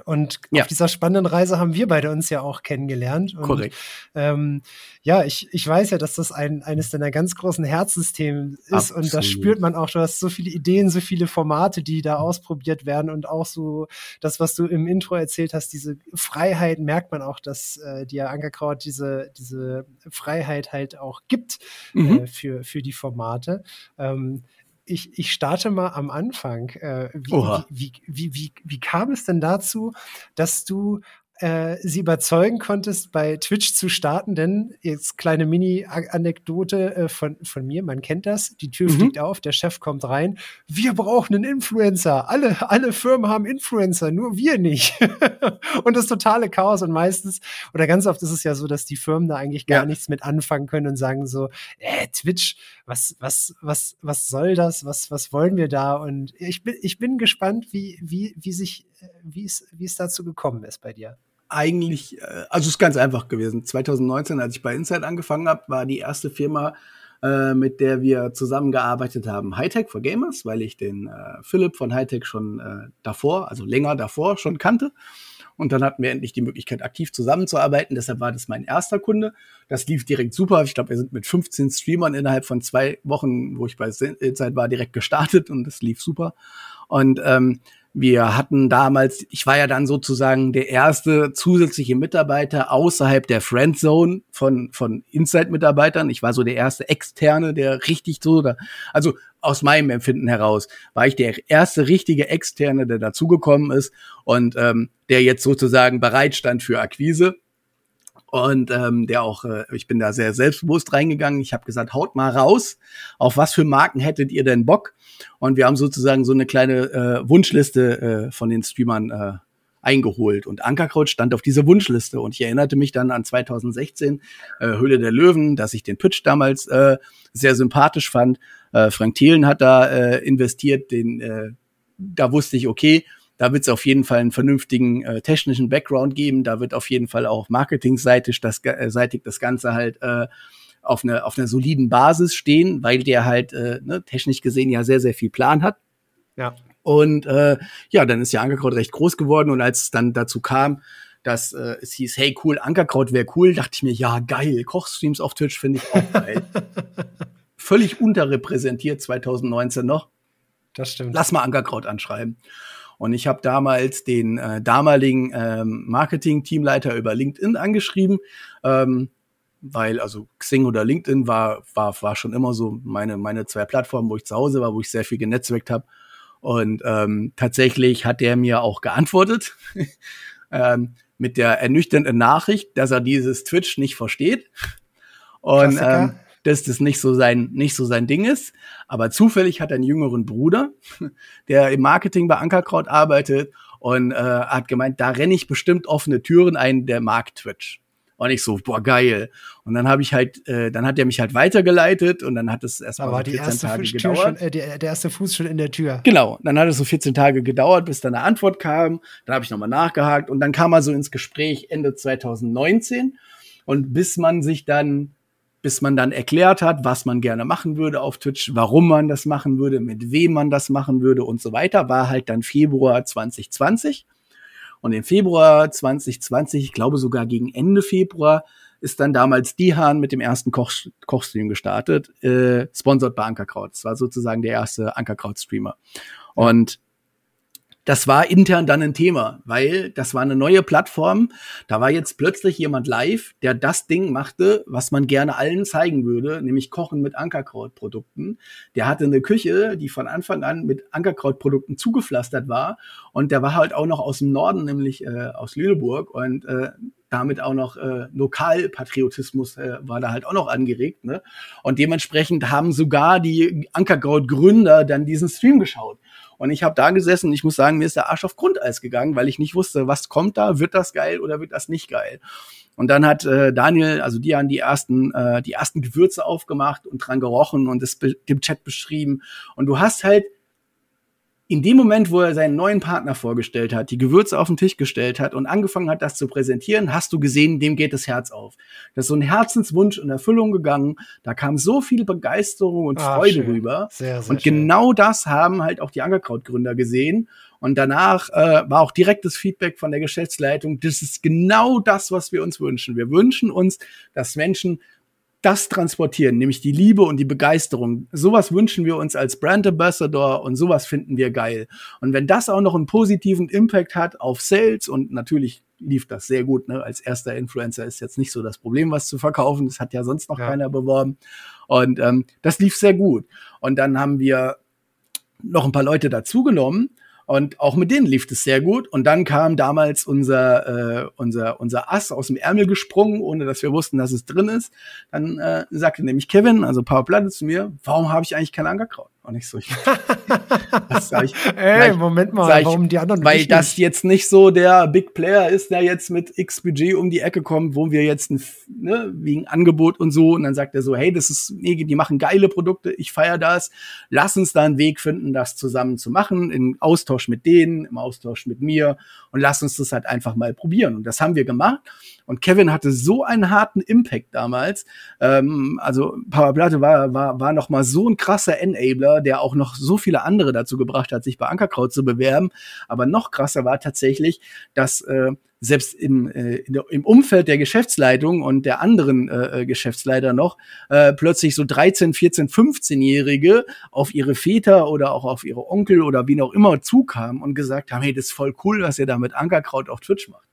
und ja. auf dieser spannenden Reise haben wir beide uns ja auch kennengelernt. Und, Korrekt. Ähm, ja, ich, ich weiß ja, dass das ein, eines deiner ganz großen Herzensthemen ist. Absolut. Und da spürt man auch, du hast so viele Ideen, so viele Formate, die da ausprobiert werden. Und auch so das, was du im Intro erzählt hast, diese Freiheit, merkt man auch, dass äh, dir Ankerkraut diese, diese Freiheit halt auch gibt mhm. äh, für, für die Formate. Ähm, ich, ich starte mal am Anfang. Äh, wie, wie, wie, wie, wie, kam es denn dazu, dass du äh, sie überzeugen konntest, bei Twitch zu starten, denn jetzt kleine Mini-Anekdote äh, von, von mir, man kennt das, die Tür mhm. fliegt auf, der Chef kommt rein, wir brauchen einen Influencer, alle, alle Firmen haben Influencer, nur wir nicht. und das totale Chaos und meistens, oder ganz oft ist es ja so, dass die Firmen da eigentlich gar ja. nichts mit anfangen können und sagen so, äh, Twitch, was, was, was, was soll das, was, was wollen wir da? Und ich bin, ich bin gespannt, wie, wie, wie sich, äh, wie es, wie es dazu gekommen ist bei dir eigentlich, äh, also es ist ganz einfach gewesen. 2019, als ich bei Insight angefangen habe, war die erste Firma, äh, mit der wir zusammengearbeitet haben, Hightech for Gamers, weil ich den äh, Philipp von Hightech schon äh, davor, also länger davor schon kannte. Und dann hatten wir endlich die Möglichkeit, aktiv zusammenzuarbeiten. Deshalb war das mein erster Kunde. Das lief direkt super. Ich glaube, wir sind mit 15 Streamern innerhalb von zwei Wochen, wo ich bei Insight war, direkt gestartet und das lief super. Und ähm, wir hatten damals, ich war ja dann sozusagen der erste zusätzliche Mitarbeiter außerhalb der Friendzone von, von Inside-Mitarbeitern. Ich war so der erste Externe, der richtig so, da, also aus meinem Empfinden heraus, war ich der erste richtige Externe, der dazugekommen ist und ähm, der jetzt sozusagen bereit stand für Akquise und ähm, der auch, äh, ich bin da sehr selbstbewusst reingegangen. Ich habe gesagt, haut mal raus, auf was für Marken hättet ihr denn Bock? Und wir haben sozusagen so eine kleine äh, Wunschliste äh, von den Streamern äh, eingeholt. Und Ankerkraut stand auf dieser Wunschliste. Und ich erinnerte mich dann an 2016, äh, Höhle der Löwen, dass ich den Pitch damals äh, sehr sympathisch fand. Äh, Frank Thelen hat da äh, investiert, den, äh, da wusste ich, okay, da wird es auf jeden Fall einen vernünftigen äh, technischen Background geben. Da wird auf jeden Fall auch marketingseitig das, äh, seitig das Ganze halt äh, auf einer auf einer soliden Basis stehen, weil der halt äh, ne, technisch gesehen ja sehr sehr viel Plan hat. Ja. Und äh, ja, dann ist ja Ankerkraut recht groß geworden und als es dann dazu kam, dass äh, es hieß, hey cool, Ankerkraut wäre cool, dachte ich mir, ja geil, Kochstreams auf Twitch finde ich auch geil. Völlig unterrepräsentiert 2019 noch. Das stimmt. Lass mal Ankerkraut anschreiben. Und ich habe damals den äh, damaligen ähm, Marketing-Teamleiter über LinkedIn angeschrieben, ähm, weil also Xing oder LinkedIn war, war, war schon immer so meine, meine zwei Plattformen, wo ich zu Hause war, wo ich sehr viel genetzwerkt habe. Und ähm, tatsächlich hat der mir auch geantwortet ähm, mit der ernüchternden Nachricht, dass er dieses Twitch nicht versteht. Und ähm, dass das nicht so sein, nicht so sein Ding ist. Aber zufällig hat er einen jüngeren Bruder, der im Marketing bei Ankerkraut arbeitet und äh, hat gemeint, da renne ich bestimmt offene Türen ein, der mag Twitch. Und ich so, boah, geil. Und dann habe ich halt, äh, dann hat er mich halt weitergeleitet und dann hat es erstmal so 14 Tage Fuß gedauert. Schon, äh, der, der erste Fuß schon in der Tür. Genau. Dann hat es so 14 Tage gedauert, bis dann eine Antwort kam. Dann habe ich nochmal nachgehakt und dann kam er so ins Gespräch Ende 2019. Und bis man sich dann bis man dann erklärt hat, was man gerne machen würde auf Twitch, warum man das machen würde, mit wem man das machen würde und so weiter, war halt dann Februar 2020. Und im Februar 2020, ich glaube sogar gegen Ende Februar, ist dann damals Dihan mit dem ersten Koch Kochstream gestartet, äh, sponsored bei Ankerkraut. Das war sozusagen der erste Ankerkraut-Streamer. Und das war intern dann ein Thema, weil das war eine neue Plattform. Da war jetzt plötzlich jemand live, der das Ding machte, was man gerne allen zeigen würde, nämlich Kochen mit Ankerkrautprodukten. Der hatte eine Küche, die von Anfang an mit Ankerkrautprodukten zugepflastert war. Und der war halt auch noch aus dem Norden, nämlich äh, aus Lüneburg. Und äh, damit auch noch äh, Lokalpatriotismus äh, war da halt auch noch angeregt. Ne? Und dementsprechend haben sogar die Ankerkraut-Gründer dann diesen Stream geschaut. Und ich habe da gesessen und ich muss sagen, mir ist der Arsch auf Grundeis gegangen, weil ich nicht wusste, was kommt da, wird das geil oder wird das nicht geil. Und dann hat äh, Daniel, also Dian, die ersten, äh, die ersten Gewürze aufgemacht und dran gerochen und es dem Chat beschrieben. Und du hast halt in dem Moment, wo er seinen neuen Partner vorgestellt hat, die Gewürze auf den Tisch gestellt hat und angefangen hat, das zu präsentieren, hast du gesehen, dem geht das Herz auf. Das ist so ein Herzenswunsch in Erfüllung gegangen. Da kam so viel Begeisterung und ah, Freude schön. rüber. Sehr, sehr und genau schön. das haben halt auch die Angerkraut-Gründer gesehen. Und danach äh, war auch direktes Feedback von der Geschäftsleitung. Das ist genau das, was wir uns wünschen. Wir wünschen uns, dass Menschen das transportieren, nämlich die Liebe und die Begeisterung. Sowas wünschen wir uns als Brand Ambassador und sowas finden wir geil. Und wenn das auch noch einen positiven Impact hat auf Sales und natürlich lief das sehr gut, ne? Als erster Influencer ist jetzt nicht so das Problem, was zu verkaufen. Das hat ja sonst noch ja. keiner beworben. Und ähm, das lief sehr gut. Und dann haben wir noch ein paar Leute dazugenommen und auch mit denen lief es sehr gut. Und dann kam damals unser, äh, unser, unser Ass aus dem Ärmel gesprungen, ohne dass wir wussten, dass es drin ist. Dann äh, sagte nämlich Kevin, also Power Platte zu mir, warum habe ich eigentlich kein Ankerkraut? Und ich so, ich, was sag ich? Ey, ich, Moment mal, ich, warum die anderen Weil das jetzt nicht so der Big Player ist, der jetzt mit X Budget um die Ecke kommt, wo wir jetzt ein, ne, wegen Angebot und so. Und dann sagt er so, hey, das ist, die machen geile Produkte, ich feier das. Lass uns da einen Weg finden, das zusammen zu machen, im Austausch mit denen, im Austausch mit mir. Und lass uns das halt einfach mal probieren. Und das haben wir gemacht. Und Kevin hatte so einen harten Impact damals. Ähm, also Power Platte war, war, war noch mal so ein krasser Enabler, der auch noch so viele andere dazu gebracht hat, sich bei Ankerkraut zu bewerben. Aber noch krasser war tatsächlich, dass äh, selbst im, äh, im Umfeld der Geschäftsleitung und der anderen äh, äh Geschäftsleiter noch äh, plötzlich so 13, 14, 15-Jährige auf ihre Väter oder auch auf ihre Onkel oder wie auch immer zukamen und gesagt haben, hey, das ist voll cool, was ihr da mit Ankerkraut auf Twitch macht.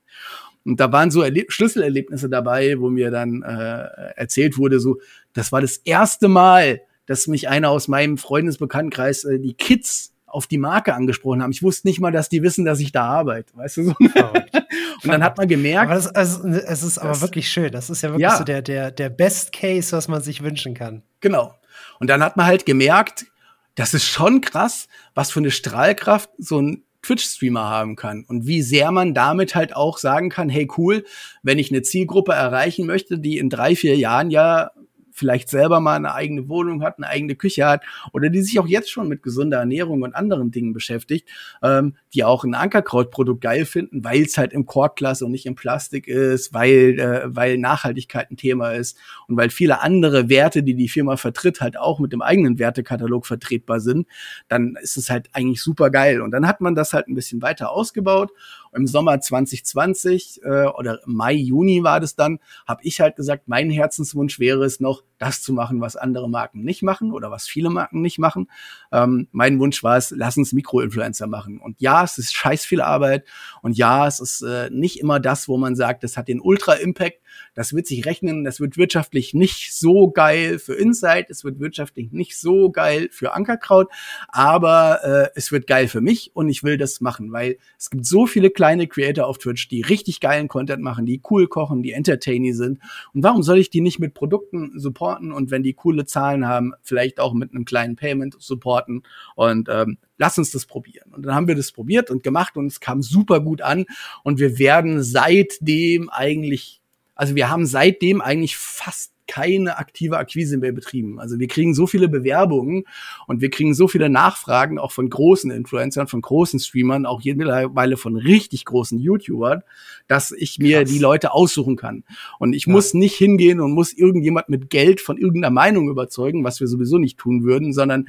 Und da waren so Erleb Schlüsselerlebnisse dabei, wo mir dann äh, erzählt wurde, so, das war das erste Mal, dass mich einer aus meinem Freundesbekanntenkreis, äh, die Kids auf die Marke angesprochen haben. Ich wusste nicht mal, dass die wissen, dass ich da arbeite, weißt du so. und dann hat man gemerkt. Aber das, also, es ist aber wirklich schön. Das ist ja wirklich ja. so der, der, der Best Case, was man sich wünschen kann. Genau. Und dann hat man halt gemerkt, das ist schon krass, was für eine Strahlkraft so ein Twitch-Streamer haben kann und wie sehr man damit halt auch sagen kann, hey cool, wenn ich eine Zielgruppe erreichen möchte, die in drei, vier Jahren ja vielleicht selber mal eine eigene Wohnung hat, eine eigene Küche hat oder die sich auch jetzt schon mit gesunder Ernährung und anderen Dingen beschäftigt, ähm, die auch ein Ankerkrautprodukt geil finden, weil es halt im Korkglas und nicht im Plastik ist, weil, äh, weil Nachhaltigkeit ein Thema ist und weil viele andere Werte, die die Firma vertritt, halt auch mit dem eigenen Wertekatalog vertretbar sind, dann ist es halt eigentlich super geil. Und dann hat man das halt ein bisschen weiter ausgebaut im Sommer 2020 äh, oder Mai, Juni war das dann, habe ich halt gesagt, mein Herzenswunsch wäre es noch, das zu machen, was andere Marken nicht machen oder was viele Marken nicht machen. Ähm, mein Wunsch war es, lass uns Mikroinfluencer machen. Und ja, es ist scheiß viel Arbeit. Und ja, es ist äh, nicht immer das, wo man sagt, das hat den Ultra-Impact, das wird sich rechnen, das wird wirtschaftlich nicht so geil für Insight, es wird wirtschaftlich nicht so geil für Ankerkraut, aber äh, es wird geil für mich. Und ich will das machen, weil es gibt so viele kleine Creator auf Twitch, die richtig geilen Content machen, die cool kochen, die entertaining sind. Und warum soll ich die nicht mit Produkten supporten und wenn die coole Zahlen haben, vielleicht auch mit einem kleinen Payment supporten und ähm, lass uns das probieren. Und dann haben wir das probiert und gemacht und es kam super gut an und wir werden seitdem eigentlich also wir haben seitdem eigentlich fast keine aktive Akquise mehr betrieben. Also wir kriegen so viele Bewerbungen und wir kriegen so viele Nachfragen auch von großen Influencern, von großen Streamern, auch mittlerweile von richtig großen YouTubern, dass ich mir Krass. die Leute aussuchen kann. Und ich ja. muss nicht hingehen und muss irgendjemand mit Geld von irgendeiner Meinung überzeugen, was wir sowieso nicht tun würden, sondern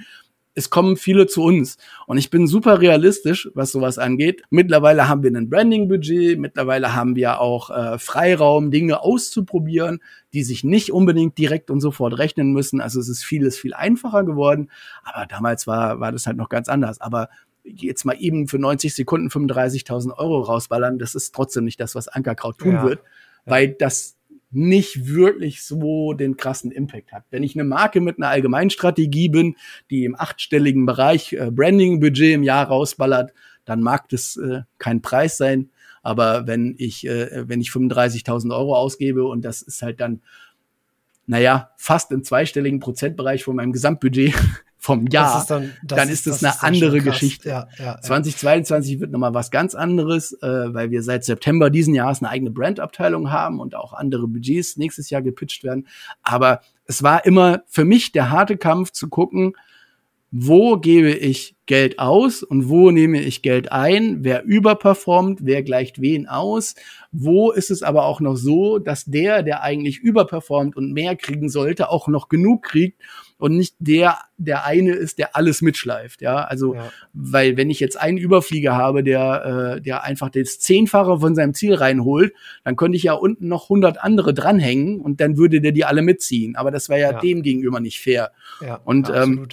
es kommen viele zu uns. Und ich bin super realistisch, was sowas angeht. Mittlerweile haben wir ein Branding-Budget, mittlerweile haben wir auch äh, Freiraum, Dinge auszuprobieren, die sich nicht unbedingt direkt und sofort rechnen müssen. Also es ist vieles viel einfacher geworden. Aber damals war, war das halt noch ganz anders. Aber jetzt mal eben für 90 Sekunden 35.000 Euro rausballern, das ist trotzdem nicht das, was Ankerkraut tun ja. wird. Weil das nicht wirklich so den krassen Impact hat. Wenn ich eine Marke mit einer Allgemeinstrategie bin, die im achtstelligen Bereich äh, Branding-Budget im Jahr rausballert, dann mag das äh, kein Preis sein. Aber wenn ich, äh, wenn ich 35.000 Euro ausgebe und das ist halt dann, naja, fast im zweistelligen Prozentbereich von meinem Gesamtbudget, vom Jahr, das dann, das dann, ist das, das eine ist andere Geschichte. Ja, ja. 2022 wird nochmal was ganz anderes, äh, weil wir seit September diesen Jahres eine eigene Brandabteilung haben und auch andere Budgets nächstes Jahr gepitcht werden. Aber es war immer für mich der harte Kampf zu gucken, wo gebe ich Geld aus und wo nehme ich Geld ein, wer überperformt, wer gleicht wen aus, wo ist es aber auch noch so, dass der, der eigentlich überperformt und mehr kriegen sollte, auch noch genug kriegt und nicht der, der eine ist, der alles mitschleift, ja, also, ja. weil wenn ich jetzt einen Überflieger habe, der, äh, der einfach das Zehnfache von seinem Ziel reinholt, dann könnte ich ja unten noch hundert andere dranhängen und dann würde der die alle mitziehen, aber das wäre ja, ja, dem gegenüber nicht fair. Ja, und ähm,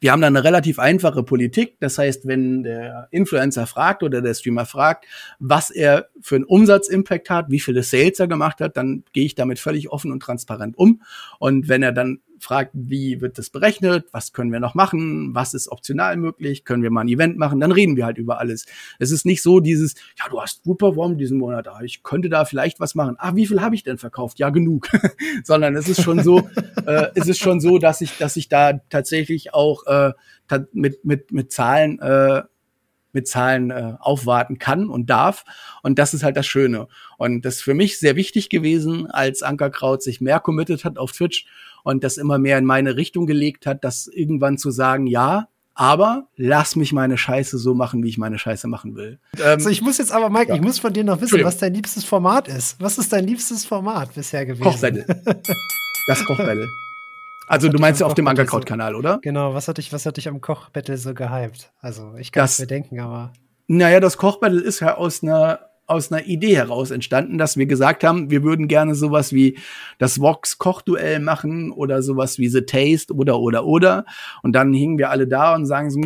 wir haben da eine relativ einfache Politik. Das heißt, wenn der Influencer fragt oder der Streamer fragt, was er für einen Umsatzimpact hat, wie viele Sales er gemacht hat, dann gehe ich damit völlig offen und transparent um. Und wenn er dann fragt, wie wird das berechnet, was können wir noch machen, was ist optional möglich, können wir mal ein Event machen, dann reden wir halt über alles. Es ist nicht so dieses, ja, du hast gut performt diesen Monat, ah, ich könnte da vielleicht was machen. Ah, wie viel habe ich denn verkauft? Ja, genug. Sondern es ist schon so, äh, es ist schon so, dass ich, dass ich da tatsächlich auch äh, mit, mit, mit Zahlen äh, mit Zahlen äh, aufwarten kann und darf. Und das ist halt das Schöne. Und das ist für mich sehr wichtig gewesen, als Ankerkraut sich mehr committed hat auf Twitch und das immer mehr in meine Richtung gelegt hat, das irgendwann zu sagen, ja, aber lass mich meine Scheiße so machen, wie ich meine Scheiße machen will. Ähm, so, ich muss jetzt aber, Mike, ja. ich muss von dir noch wissen, was dein liebstes Format ist. Was ist dein liebstes Format bisher gewesen? Kochbattle. Das Kochbattle. Also du meinst ja auf dem Ankerkraut-Kanal, oder? Genau, was hat dich, was hat dich am Kochbattle so gehypt? Also ich kann es mir denken, aber. Naja, das Kochbattle ist ja aus einer aus einer Idee heraus entstanden, dass wir gesagt haben, wir würden gerne sowas wie das Vox Kochduell machen oder sowas wie The Taste oder oder oder. Und dann hingen wir alle da und sagen so,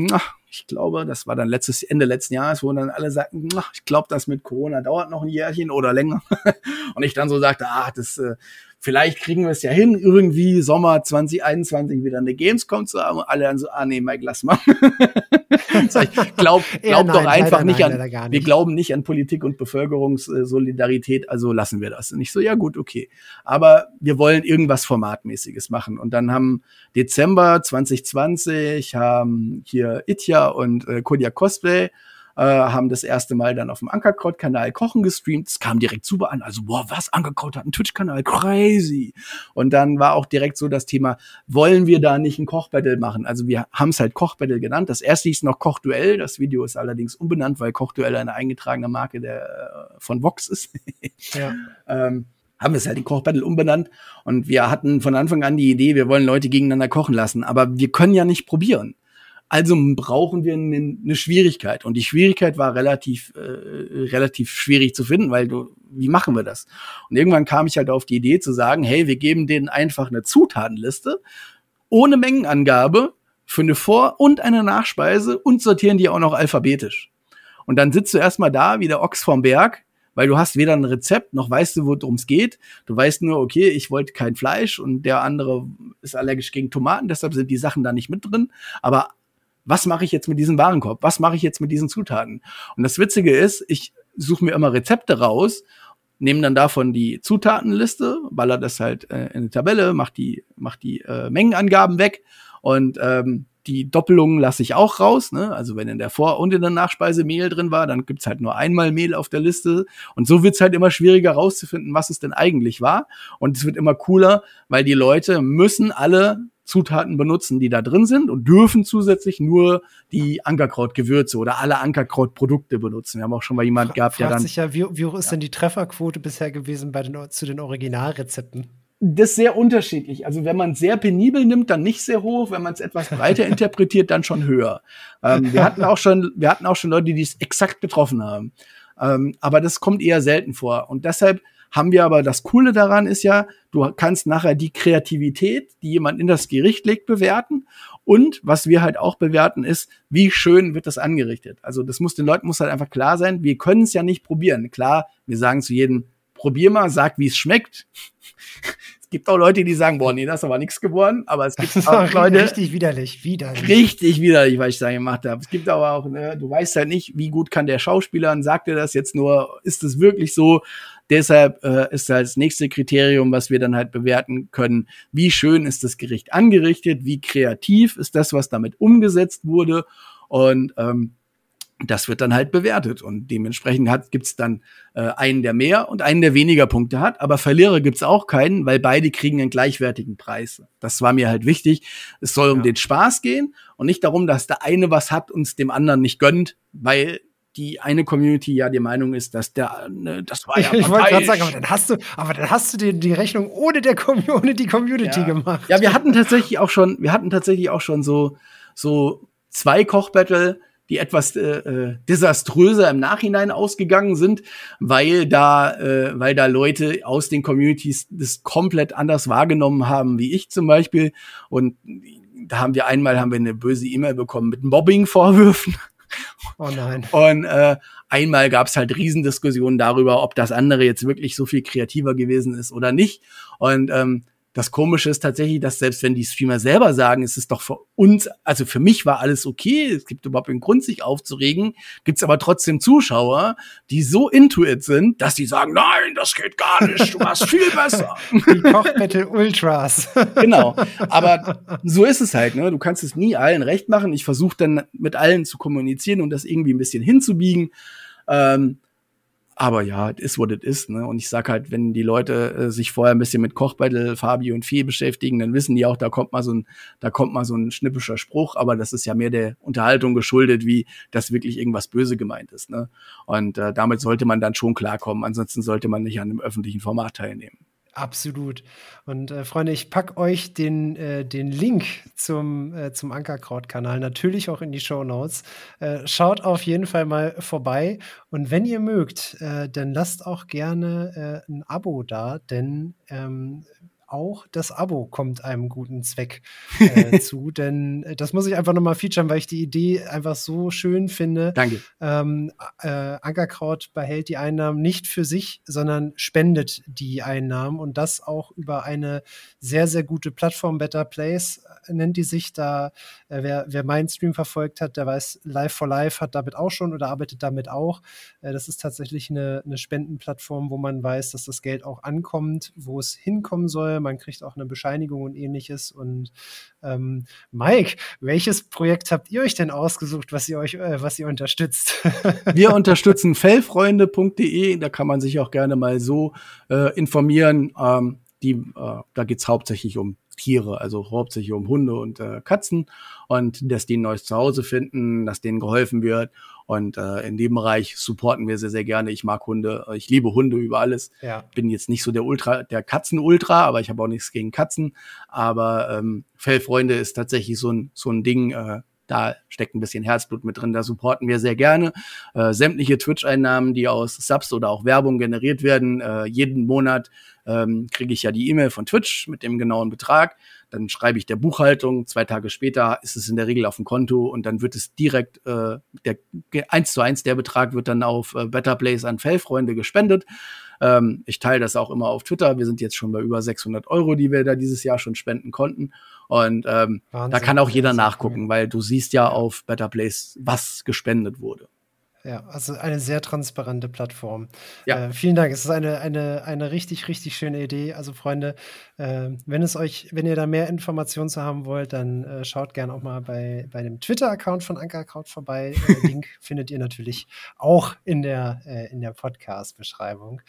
ich glaube, das war dann letztes Ende letzten Jahres, wo dann alle sagten, ich glaube, das mit Corona dauert noch ein Jährchen oder länger. und ich dann so sagte, ah, das äh, vielleicht kriegen wir es ja hin, irgendwie Sommer 2021 wieder eine Gamescom zu haben. Und alle dann so, ah nee, Mike, lass mal. ich glaub, glaub doch einfach nicht an, nicht. wir glauben nicht an Politik und Bevölkerungssolidarität, also lassen wir das. Und ich so, ja gut, okay. Aber wir wollen irgendwas Formatmäßiges machen. Und dann haben Dezember 2020 haben hier Itja und äh, Kodia Cosplay äh, haben das erste Mal dann auf dem Ankerkraut-Kanal Kochen gestreamt. Es kam direkt super an. Also, boah, was? Ankerkraut hat einen Twitch-Kanal? Crazy. Und dann war auch direkt so das Thema, wollen wir da nicht ein Kochbattle machen? Also, wir haben es halt Kochbattle genannt. Das erste hieß noch Kochduell. Das Video ist allerdings unbenannt, weil Kochduell eine eingetragene Marke der, äh, von Vox ist. ja. ähm, haben wir es halt in Kochbattle umbenannt und wir hatten von Anfang an die Idee, wir wollen Leute gegeneinander kochen lassen, aber wir können ja nicht probieren. Also brauchen wir eine, Schwierigkeit. Und die Schwierigkeit war relativ, äh, relativ schwierig zu finden, weil du, wie machen wir das? Und irgendwann kam ich halt auf die Idee zu sagen, hey, wir geben denen einfach eine Zutatenliste ohne Mengenangabe für eine Vor- und eine Nachspeise und sortieren die auch noch alphabetisch. Und dann sitzt du erstmal da wie der Ochs vom Berg, weil du hast weder ein Rezept noch weißt du, worum es geht. Du weißt nur, okay, ich wollte kein Fleisch und der andere ist allergisch gegen Tomaten, deshalb sind die Sachen da nicht mit drin. Aber was mache ich jetzt mit diesem Warenkorb? Was mache ich jetzt mit diesen Zutaten? Und das Witzige ist, ich suche mir immer Rezepte raus, nehme dann davon die Zutatenliste, baller das halt äh, in eine Tabelle, mach die, mach die äh, Mengenangaben weg und ähm, die Doppelungen lasse ich auch raus. Ne? Also wenn in der Vor- und in der Nachspeise Mehl drin war, dann gibt's halt nur einmal Mehl auf der Liste. Und so wird's halt immer schwieriger rauszufinden, was es denn eigentlich war. Und es wird immer cooler, weil die Leute müssen alle Zutaten benutzen, die da drin sind und dürfen zusätzlich nur die Ankerkrautgewürze oder alle Ankerkrautprodukte benutzen. Wir haben auch schon mal jemand gehabt, der dann. Sich ja, wie, wie hoch ist ja. denn die Trefferquote bisher gewesen bei den, zu den Originalrezepten? Das ist sehr unterschiedlich. Also wenn man sehr penibel nimmt, dann nicht sehr hoch. Wenn man es etwas breiter interpretiert, dann schon höher. Ähm, wir hatten auch schon, wir hatten auch schon Leute, die es exakt getroffen haben. Ähm, aber das kommt eher selten vor. Und deshalb haben wir aber das Coole daran ist ja, du kannst nachher die Kreativität, die jemand in das Gericht legt, bewerten. Und was wir halt auch bewerten ist, wie schön wird das angerichtet. Also das muss den Leuten muss halt einfach klar sein. Wir können es ja nicht probieren. Klar, wir sagen zu jedem, probier mal, sag, wie es schmeckt. Es gibt auch Leute, die sagen, boah, nee, das ist aber nichts geworden. Aber es gibt auch Leute. Richtig widerlich, widerlich. Richtig widerlich, was ich da gemacht habe. Es gibt aber auch, ne, du weißt halt nicht, wie gut kann der Schauspieler und sagt er das jetzt nur, ist es wirklich so? Deshalb äh, ist das nächste Kriterium, was wir dann halt bewerten können, wie schön ist das Gericht angerichtet, wie kreativ ist das, was damit umgesetzt wurde. Und ähm, das wird dann halt bewertet und dementsprechend hat, gibt's dann äh, einen, der mehr und einen, der weniger Punkte hat. Aber Verlierer gibt's auch keinen, weil beide kriegen einen gleichwertigen Preis. Das war mir halt wichtig. Es soll um ja. den Spaß gehen und nicht darum, dass der eine was hat und es dem anderen nicht gönnt, weil die eine Community ja die Meinung ist, dass der, ne, das war ja Ich, wollte gerade sagen, aber dann hast du, aber dann hast du die, die Rechnung ohne der ohne die Community ja. gemacht. Ja, wir hatten tatsächlich auch schon, wir hatten tatsächlich auch schon so so zwei Kochbattle, die etwas äh, äh, desaströser im Nachhinein ausgegangen sind, weil da, äh, weil da Leute aus den Communities das komplett anders wahrgenommen haben, wie ich zum Beispiel. Und da haben wir einmal haben wir eine böse E-Mail bekommen mit Mobbing-Vorwürfen. Oh nein. Und äh, einmal gab es halt Riesendiskussionen darüber, ob das andere jetzt wirklich so viel kreativer gewesen ist oder nicht. Und ähm, das Komische ist tatsächlich, dass selbst wenn die Streamer selber sagen, es ist doch für uns, also für mich war alles okay, es gibt überhaupt einen Grund, sich aufzuregen, gibt es aber trotzdem Zuschauer, die so into it sind, dass die sagen, nein, das geht gar nicht, du warst viel besser. Die Kochbattle Ultras. genau. Aber so ist es halt, ne? Du kannst es nie allen recht machen. Ich versuche dann mit allen zu kommunizieren und das irgendwie ein bisschen hinzubiegen. Ähm, aber ja, es ist, what it is, ne? Und ich sag halt, wenn die Leute äh, sich vorher ein bisschen mit Kochbattle, Fabi und Fee beschäftigen, dann wissen die auch, da kommt mal so ein, da kommt mal so ein schnippischer Spruch, aber das ist ja mehr der Unterhaltung geschuldet, wie das wirklich irgendwas böse gemeint ist, ne? Und äh, damit sollte man dann schon klarkommen, ansonsten sollte man nicht an einem öffentlichen Format teilnehmen. Absolut. Und äh, Freunde, ich pack euch den, äh, den Link zum, äh, zum Ankerkraut-Kanal natürlich auch in die Show Notes. Äh, schaut auf jeden Fall mal vorbei. Und wenn ihr mögt, äh, dann lasst auch gerne äh, ein Abo da, denn ähm, auch das Abo kommt einem guten Zweck äh, zu. Denn äh, das muss ich einfach nochmal featuren, weil ich die Idee einfach so schön finde. Danke. Ähm, äh, Ankerkraut behält die Einnahmen nicht für sich, sondern spendet die Einnahmen und das auch über eine sehr, sehr gute Plattform. Better Place nennt die sich. Da, äh, wer, wer meinen Stream verfolgt hat, der weiß, Live for Life hat damit auch schon oder arbeitet damit auch. Äh, das ist tatsächlich eine, eine Spendenplattform, wo man weiß, dass das Geld auch ankommt, wo es hinkommen soll man kriegt auch eine Bescheinigung und ähnliches. Und ähm, Mike, welches Projekt habt ihr euch denn ausgesucht, was ihr euch, äh, was ihr unterstützt? Wir unterstützen fellfreunde.de, da kann man sich auch gerne mal so äh, informieren. Ähm, die, äh, da geht's hauptsächlich um Tiere, also hauptsächlich um Hunde und äh, Katzen und dass die ein neues Zuhause finden, dass denen geholfen wird. Und äh, in dem Bereich supporten wir sehr, sehr gerne. Ich mag Hunde, ich liebe Hunde über alles. Ja. Bin jetzt nicht so der Ultra, der Katzen-Ultra, aber ich habe auch nichts gegen Katzen. Aber ähm, Fellfreunde ist tatsächlich so ein, so ein Ding, äh, da steckt ein bisschen Herzblut mit drin, da supporten wir sehr gerne. Äh, sämtliche Twitch-Einnahmen, die aus Subs oder auch Werbung generiert werden, äh, jeden Monat ähm, kriege ich ja die E-Mail von Twitch mit dem genauen Betrag. Dann schreibe ich der Buchhaltung. Zwei Tage später ist es in der Regel auf dem Konto und dann wird es direkt äh, der eins zu eins der Betrag wird dann auf äh, Better Place an Fellfreunde gespendet. Ähm, ich teile das auch immer auf Twitter. Wir sind jetzt schon bei über 600 Euro, die wir da dieses Jahr schon spenden konnten. Und ähm, da kann auch jeder nachgucken, weil du siehst ja auf Better Place, was gespendet wurde. Ja, also eine sehr transparente Plattform. Ja. Äh, vielen Dank. Es ist eine, eine, eine richtig, richtig schöne Idee. Also, Freunde, äh, wenn es euch, wenn ihr da mehr Informationen zu haben wollt, dann äh, schaut gerne auch mal bei, bei dem Twitter-Account von Ankerkraut vorbei. Äh, Link findet ihr natürlich auch in der, äh, in der Podcast-Beschreibung.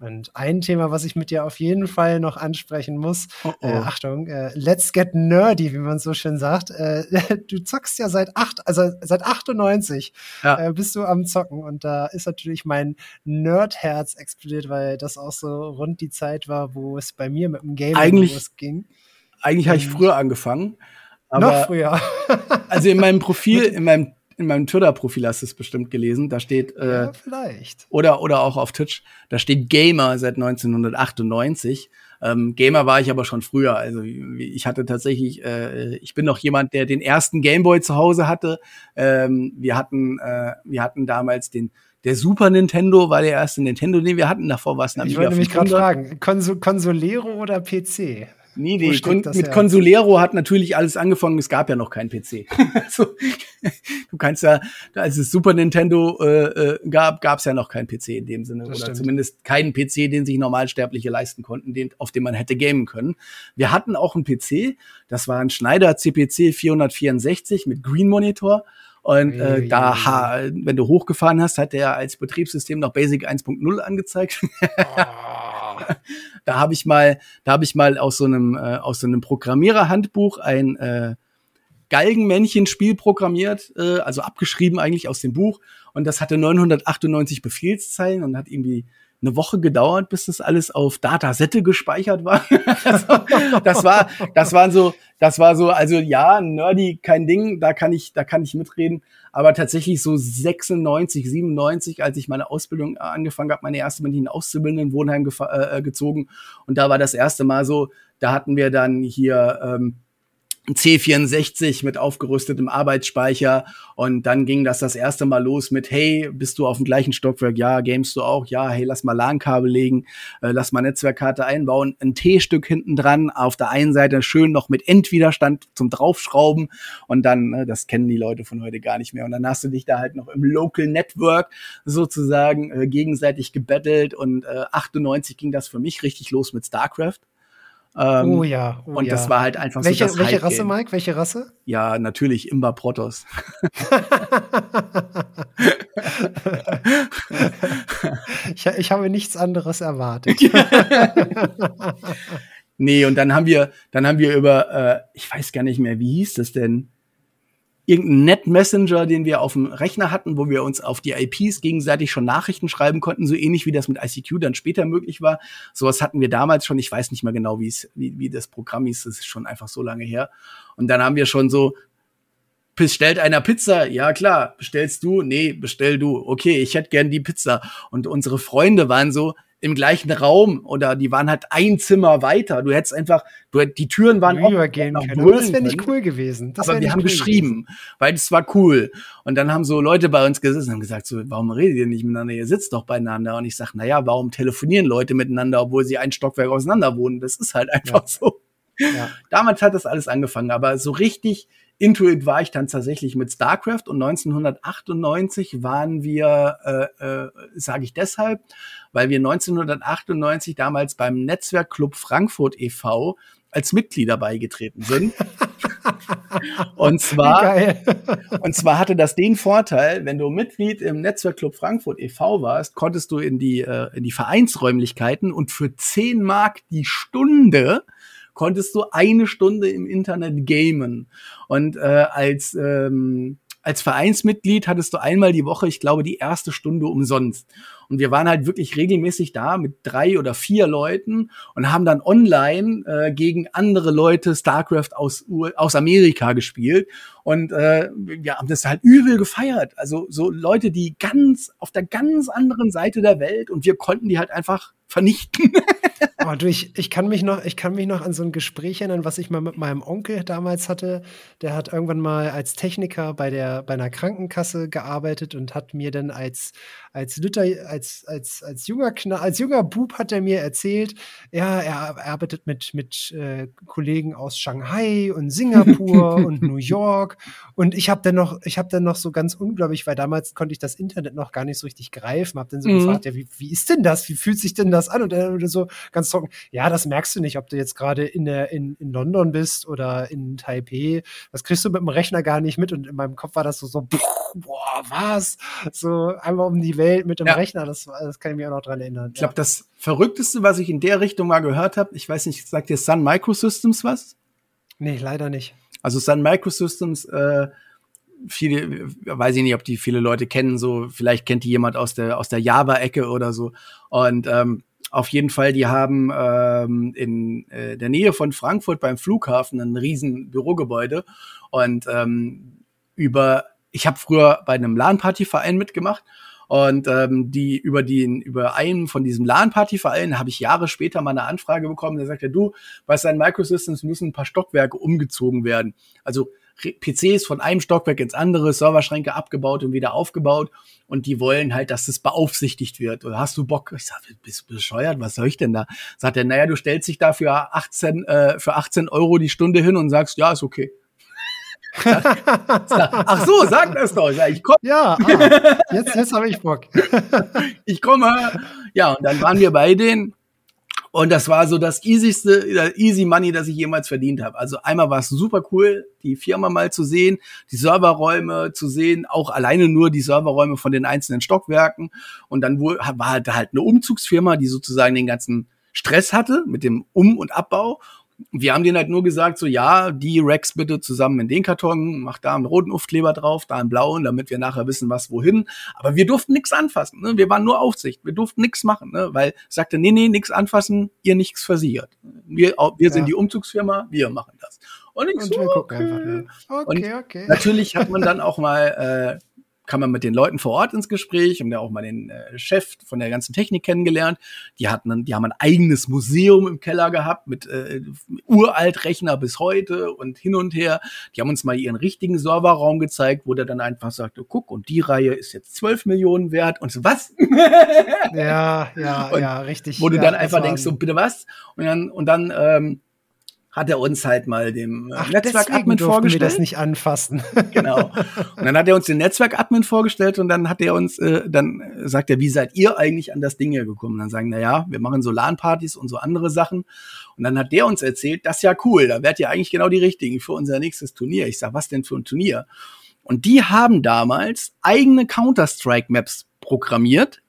Und ein Thema, was ich mit dir auf jeden Fall noch ansprechen muss, oh oh. Äh, Achtung, äh, let's get nerdy, wie man so schön sagt. Äh, du zockst ja seit acht, also seit 98 ja. äh, bist du am Zocken und da ist natürlich mein Nerdherz explodiert, weil das auch so rund die Zeit war, wo es bei mir mit dem Game losging. Eigentlich habe ich früher angefangen. noch früher. also in meinem Profil, in meinem in meinem Twitter-Profil hast du es bestimmt gelesen. Da steht äh, ja, vielleicht oder oder auch auf Twitch. Da steht Gamer seit 1998. Ähm, Gamer war ich aber schon früher. Also ich hatte tatsächlich, äh, ich bin noch jemand, der den ersten Gameboy zu Hause hatte. Ähm, wir hatten, äh, wir hatten damals den der Super Nintendo war der erste Nintendo, den wir hatten. Davor war es Ich wollte mich gerade fragen, Konsol Consolero oder PC? Nee, nee, Kon mit her? Consolero hat natürlich alles angefangen. Es gab ja noch keinen PC. also, du kannst ja, als es Super Nintendo äh, äh, gab, gab es ja noch keinen PC in dem Sinne. Das oder stimmt. zumindest keinen PC, den sich Normalsterbliche leisten konnten, den, auf dem man hätte gamen können. Wir hatten auch einen PC, das war ein Schneider CPC 464 mit Green Monitor. Und äh, da, ha, wenn du hochgefahren hast, hat der als Betriebssystem noch Basic 1.0 angezeigt. Oh. da habe ich mal, da habe ich mal aus so einem äh, aus so einem Programmiererhandbuch ein äh, Galgenmännchen-Spiel programmiert, äh, also abgeschrieben eigentlich aus dem Buch. Und das hatte 998 Befehlszeilen und hat irgendwie eine Woche gedauert, bis das alles auf Datasette gespeichert war. also, das war, das waren so, das war so, also ja, nerdy, kein Ding, da kann ich, da kann ich mitreden. Aber tatsächlich so 96, 97, als ich meine Ausbildung angefangen habe, meine erste bin ich in Auszubildenden Wohnheim äh, gezogen. Und da war das erste Mal so, da hatten wir dann hier ähm, C64 mit aufgerüstetem Arbeitsspeicher. Und dann ging das das erste Mal los mit hey bist du auf dem gleichen Stockwerk? Ja gamest du auch? Ja hey lass mal LAN-Kabel legen äh, lass mal Netzwerkkarte einbauen. Ein T-Stück hinten dran auf der einen Seite schön noch mit Endwiderstand zum draufschrauben. Und dann äh, das kennen die Leute von heute gar nicht mehr. Und dann hast du dich da halt noch im Local Network sozusagen äh, gegenseitig gebettelt. Und äh, 98 ging das für mich richtig los mit StarCraft ähm, oh ja. Oh und ja. das war halt einfach welche, so das Welche Rasse, Mike? Welche Rasse? Ja, natürlich Imba Protoss. ich, ich habe nichts anderes erwartet. nee, und dann haben wir, dann haben wir über, äh, ich weiß gar nicht mehr, wie hieß das denn? Irgendeinen Net-Messenger, den wir auf dem Rechner hatten, wo wir uns auf die IPs gegenseitig schon Nachrichten schreiben konnten, so ähnlich wie das mit ICQ dann später möglich war. Sowas hatten wir damals schon. Ich weiß nicht mehr genau, wie es, wie, das Programm hieß. Das ist schon einfach so lange her. Und dann haben wir schon so, bestellt einer Pizza? Ja, klar. Bestellst du? Nee, bestell du. Okay, ich hätte gern die Pizza. Und unsere Freunde waren so, im gleichen Raum oder die waren halt ein Zimmer weiter. Du hättest einfach, du die Türen waren übergehen können. Das wäre nicht cool gewesen. Das aber wir haben cool geschrieben, gewesen. weil es war cool. Und dann haben so Leute bei uns gesessen und haben gesagt, so, warum redet ihr nicht miteinander? Ihr sitzt doch beieinander. Und ich sag, na ja, warum telefonieren Leute miteinander, obwohl sie ein Stockwerk auseinander wohnen? Das ist halt einfach ja. so. Ja. Damals hat das alles angefangen, aber so richtig Intuit war ich dann tatsächlich mit StarCraft und 1998 waren wir, äh, äh, sage ich deshalb, weil wir 1998 damals beim Netzwerkclub Frankfurt e.V. als Mitglieder beigetreten sind. und zwar, und zwar hatte das den Vorteil, wenn du Mitglied im Netzwerkclub Frankfurt e.V. warst, konntest du in die, äh, in die Vereinsräumlichkeiten und für 10 Mark die Stunde konntest du eine Stunde im Internet gamen. Und äh, als ähm, als Vereinsmitglied hattest du einmal die Woche, ich glaube, die erste Stunde umsonst. Und wir waren halt wirklich regelmäßig da mit drei oder vier Leuten und haben dann online äh, gegen andere Leute StarCraft aus, aus Amerika gespielt. Und äh, wir haben das halt übel gefeiert. Also so Leute, die ganz auf der ganz anderen Seite der Welt und wir konnten die halt einfach vernichten. oh, du, ich, ich, kann mich noch, ich kann mich noch an so ein Gespräch erinnern, was ich mal mit meinem Onkel damals hatte. Der hat irgendwann mal als Techniker bei der bei einer Krankenkasse gearbeitet und hat mir dann als als Lütter, als als als junger als junger Bub hat er mir erzählt, ja, er arbeitet mit mit äh, Kollegen aus Shanghai und Singapur und New York und ich habe dann noch ich habe dann noch so ganz unglaublich, weil damals konnte ich das Internet noch gar nicht so richtig greifen, habe dann so mhm. gefragt, ja, wie, wie ist denn das? Wie fühlt sich denn das an? Und er oder so ganz trocken, ja, das merkst du nicht, ob du jetzt gerade in, der, in, in London bist oder in Taipei. Das kriegst du mit dem Rechner gar nicht mit. Und in meinem Kopf war das so, so boah, was? So einmal um die Welt mit dem ja. Rechner, das, das kann ich mir auch noch dran erinnern. Ich glaube, ja. das Verrückteste, was ich in der Richtung mal gehört habe, ich weiß nicht, sagt dir Sun Microsystems was? Nee, leider nicht. Also Sun Microsystems, äh, viele, weiß ich nicht, ob die viele Leute kennen, so vielleicht kennt die jemand aus der aus der Java-Ecke oder so. Und ähm, auf jeden Fall, die haben ähm, in äh, der Nähe von Frankfurt beim Flughafen ein riesen Bürogebäude und ähm, über ich habe früher bei einem LAN-Party-Verein mitgemacht und ähm, die über den über einen von diesem LAN-Party-Vereinen habe ich Jahre später mal eine Anfrage bekommen. Der sagte, du, bei seinen Microsystems müssen ein paar Stockwerke umgezogen werden. Also PCs von einem Stockwerk ins andere, Serverschränke abgebaut und wieder aufgebaut. Und die wollen halt, dass das beaufsichtigt wird. Oder hast du Bock? Ich sag, bist du bescheuert? Was soll ich denn da? Sagt er, naja, du stellst dich da für 18, äh, für 18 Euro die Stunde hin und sagst, ja, ist okay. Ach so, sag das doch. Ich komm. Ja, ah, jetzt, jetzt habe ich Bock. ich komme. Ja, und dann waren wir bei denen und das war so das easyste, easy money, das ich jemals verdient habe. Also einmal war es super cool, die Firma mal zu sehen, die Serverräume zu sehen, auch alleine nur die Serverräume von den einzelnen Stockwerken. Und dann war halt, halt eine Umzugsfirma, die sozusagen den ganzen Stress hatte mit dem Um- und Abbau wir haben denen halt nur gesagt, so ja, die Racks bitte zusammen in den Karton, mach da einen roten Aufkleber drauf, da einen blauen, damit wir nachher wissen, was wohin. Aber wir durften nichts anfassen. Ne? Wir waren nur Aufsicht. Wir durften nichts machen, ne? weil sagte, nee, nee, nichts anfassen, ihr nichts versichert. Wir, wir ja. sind die Umzugsfirma, wir machen das. Und ich und so, okay. Einfach, okay, okay. Natürlich hat man dann auch mal äh, kam man mit den Leuten vor Ort ins Gespräch, haben ja auch mal den äh, Chef von der ganzen Technik kennengelernt. Die hatten, die haben ein eigenes Museum im Keller gehabt mit äh, Uraltrechner bis heute und hin und her. Die haben uns mal ihren richtigen Serverraum gezeigt, wo der dann einfach sagte, guck, und die Reihe ist jetzt 12 Millionen wert und so, was? ja, ja, und ja, richtig. Wo du ja, dann einfach denkst, so, bitte was? Und dann, und dann ähm, hat er uns halt mal dem äh, Netzwerk-Admin vorgestellt. Wir das nicht anfassen. genau. Und dann hat er uns den Netzwerk-Admin vorgestellt und dann hat er uns, äh, dann sagt er, wie seid ihr eigentlich an das Ding hier gekommen? Und dann sagen, na ja, wir machen so LAN-Partys und so andere Sachen. Und dann hat der uns erzählt, das ist ja cool, da werdet ihr eigentlich genau die Richtigen für unser nächstes Turnier. Ich sag, was denn für ein Turnier? Und die haben damals eigene Counter-Strike-Maps programmiert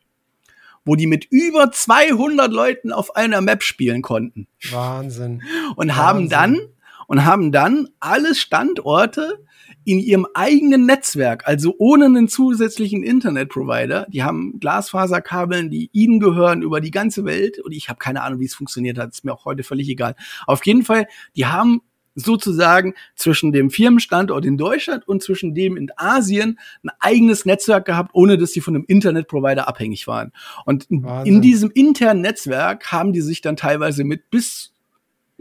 wo die mit über 200 Leuten auf einer Map spielen konnten. Wahnsinn. Und Wahnsinn. haben dann und haben dann alle Standorte in ihrem eigenen Netzwerk, also ohne einen zusätzlichen Internetprovider. Die haben Glasfaserkabeln, die ihnen gehören über die ganze Welt. Und ich habe keine Ahnung, wie es funktioniert hat. Ist mir auch heute völlig egal. Auf jeden Fall, die haben sozusagen zwischen dem Firmenstandort in Deutschland und zwischen dem in Asien ein eigenes Netzwerk gehabt, ohne dass die von einem Internetprovider abhängig waren. Und Wahnsinn. in diesem internen Netzwerk haben die sich dann teilweise mit bis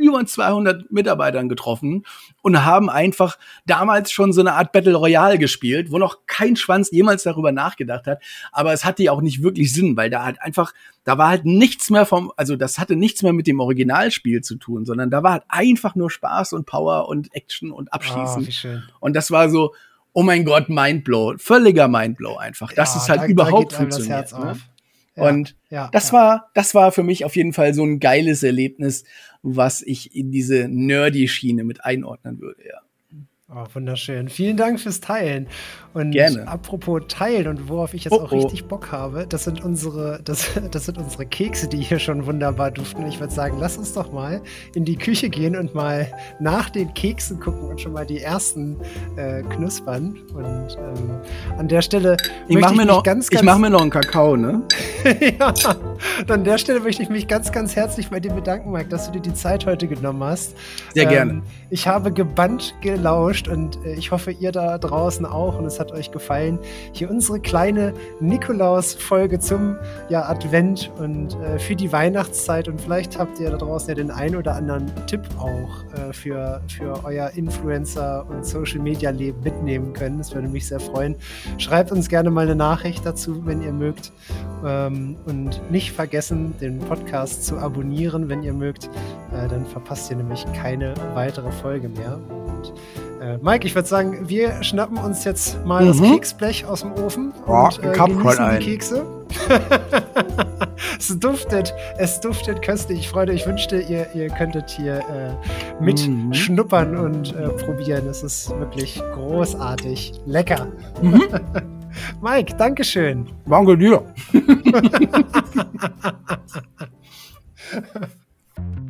über 200 Mitarbeitern getroffen und haben einfach damals schon so eine Art Battle Royale gespielt, wo noch kein Schwanz jemals darüber nachgedacht hat. Aber es hatte ja auch nicht wirklich Sinn, weil da halt einfach, da war halt nichts mehr vom, also das hatte nichts mehr mit dem Originalspiel zu tun, sondern da war halt einfach nur Spaß und Power und Action und Abschießen. Oh, und das war so, oh mein Gott, Mindblow, völliger Mindblow einfach, dass ja, es halt da, überhaupt da funktioniert. Ne? Und ja, das ja. war, das war für mich auf jeden Fall so ein geiles Erlebnis, was ich in diese nerdy Schiene mit einordnen würde, ja. Oh, wunderschön. Vielen Dank fürs Teilen. Und Gerne. apropos Teilen und worauf ich jetzt oh, auch richtig Bock habe, das sind unsere, das, das sind unsere Kekse, die hier schon wunderbar duften. Ich würde sagen, lass uns doch mal in die Küche gehen und mal nach den Keksen gucken und schon mal die ersten äh, knuspern. Und ähm, an der Stelle ich möchte ich noch, ganz, ganz, ich mache mir noch einen Kakao, ne? ja. An der Stelle möchte ich mich ganz, ganz herzlich bei dir bedanken, Mike, dass du dir die Zeit heute genommen hast. Sehr ähm, gerne. Ich habe gebannt gelauscht und äh, ich hoffe, ihr da draußen auch. Und es hat euch gefallen. Hier unsere kleine Nikolaus-Folge zum ja, Advent und äh, für die Weihnachtszeit. Und vielleicht habt ihr da draußen ja den ein oder anderen Tipp auch äh, für, für euer Influencer- und Social-Media-Leben mitnehmen können. Das würde mich sehr freuen. Schreibt uns gerne mal eine Nachricht dazu, wenn ihr mögt. Ähm, und nicht vergessen, den Podcast zu abonnieren, wenn ihr mögt. Äh, dann verpasst ihr nämlich keine weitere Folge mehr. Und äh, Mike, ich würde sagen, wir schnappen uns jetzt mal mhm. das Keksblech aus dem Ofen ja, und äh, genießen die Kekse. es duftet, es duftet köstlich. Ich freue ich wünschte, ihr, ihr könntet hier äh, mitschnuppern mhm. und äh, probieren. Es ist wirklich großartig. Lecker. Mhm. Mike, Dankeschön. Danke dir.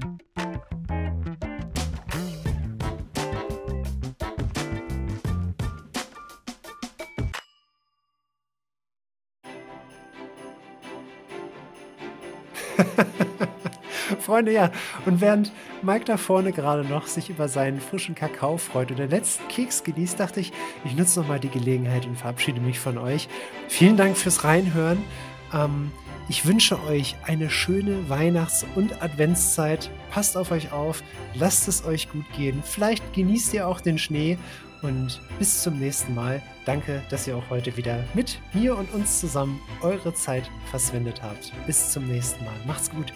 Freunde, ja. Und während Mike da vorne gerade noch sich über seinen frischen Kakao freut und den letzten Keks genießt, dachte ich, ich nutze nochmal die Gelegenheit und verabschiede mich von euch. Vielen Dank fürs Reinhören. Ähm, ich wünsche euch eine schöne Weihnachts- und Adventszeit. Passt auf euch auf, lasst es euch gut gehen. Vielleicht genießt ihr auch den Schnee Und bis zum nächsten Mal. Danke, dass ihr auch heute wieder mit mir und uns zusammen eure Zeit verschwendet habt. Bis zum nächsten Mal. Macht's gut.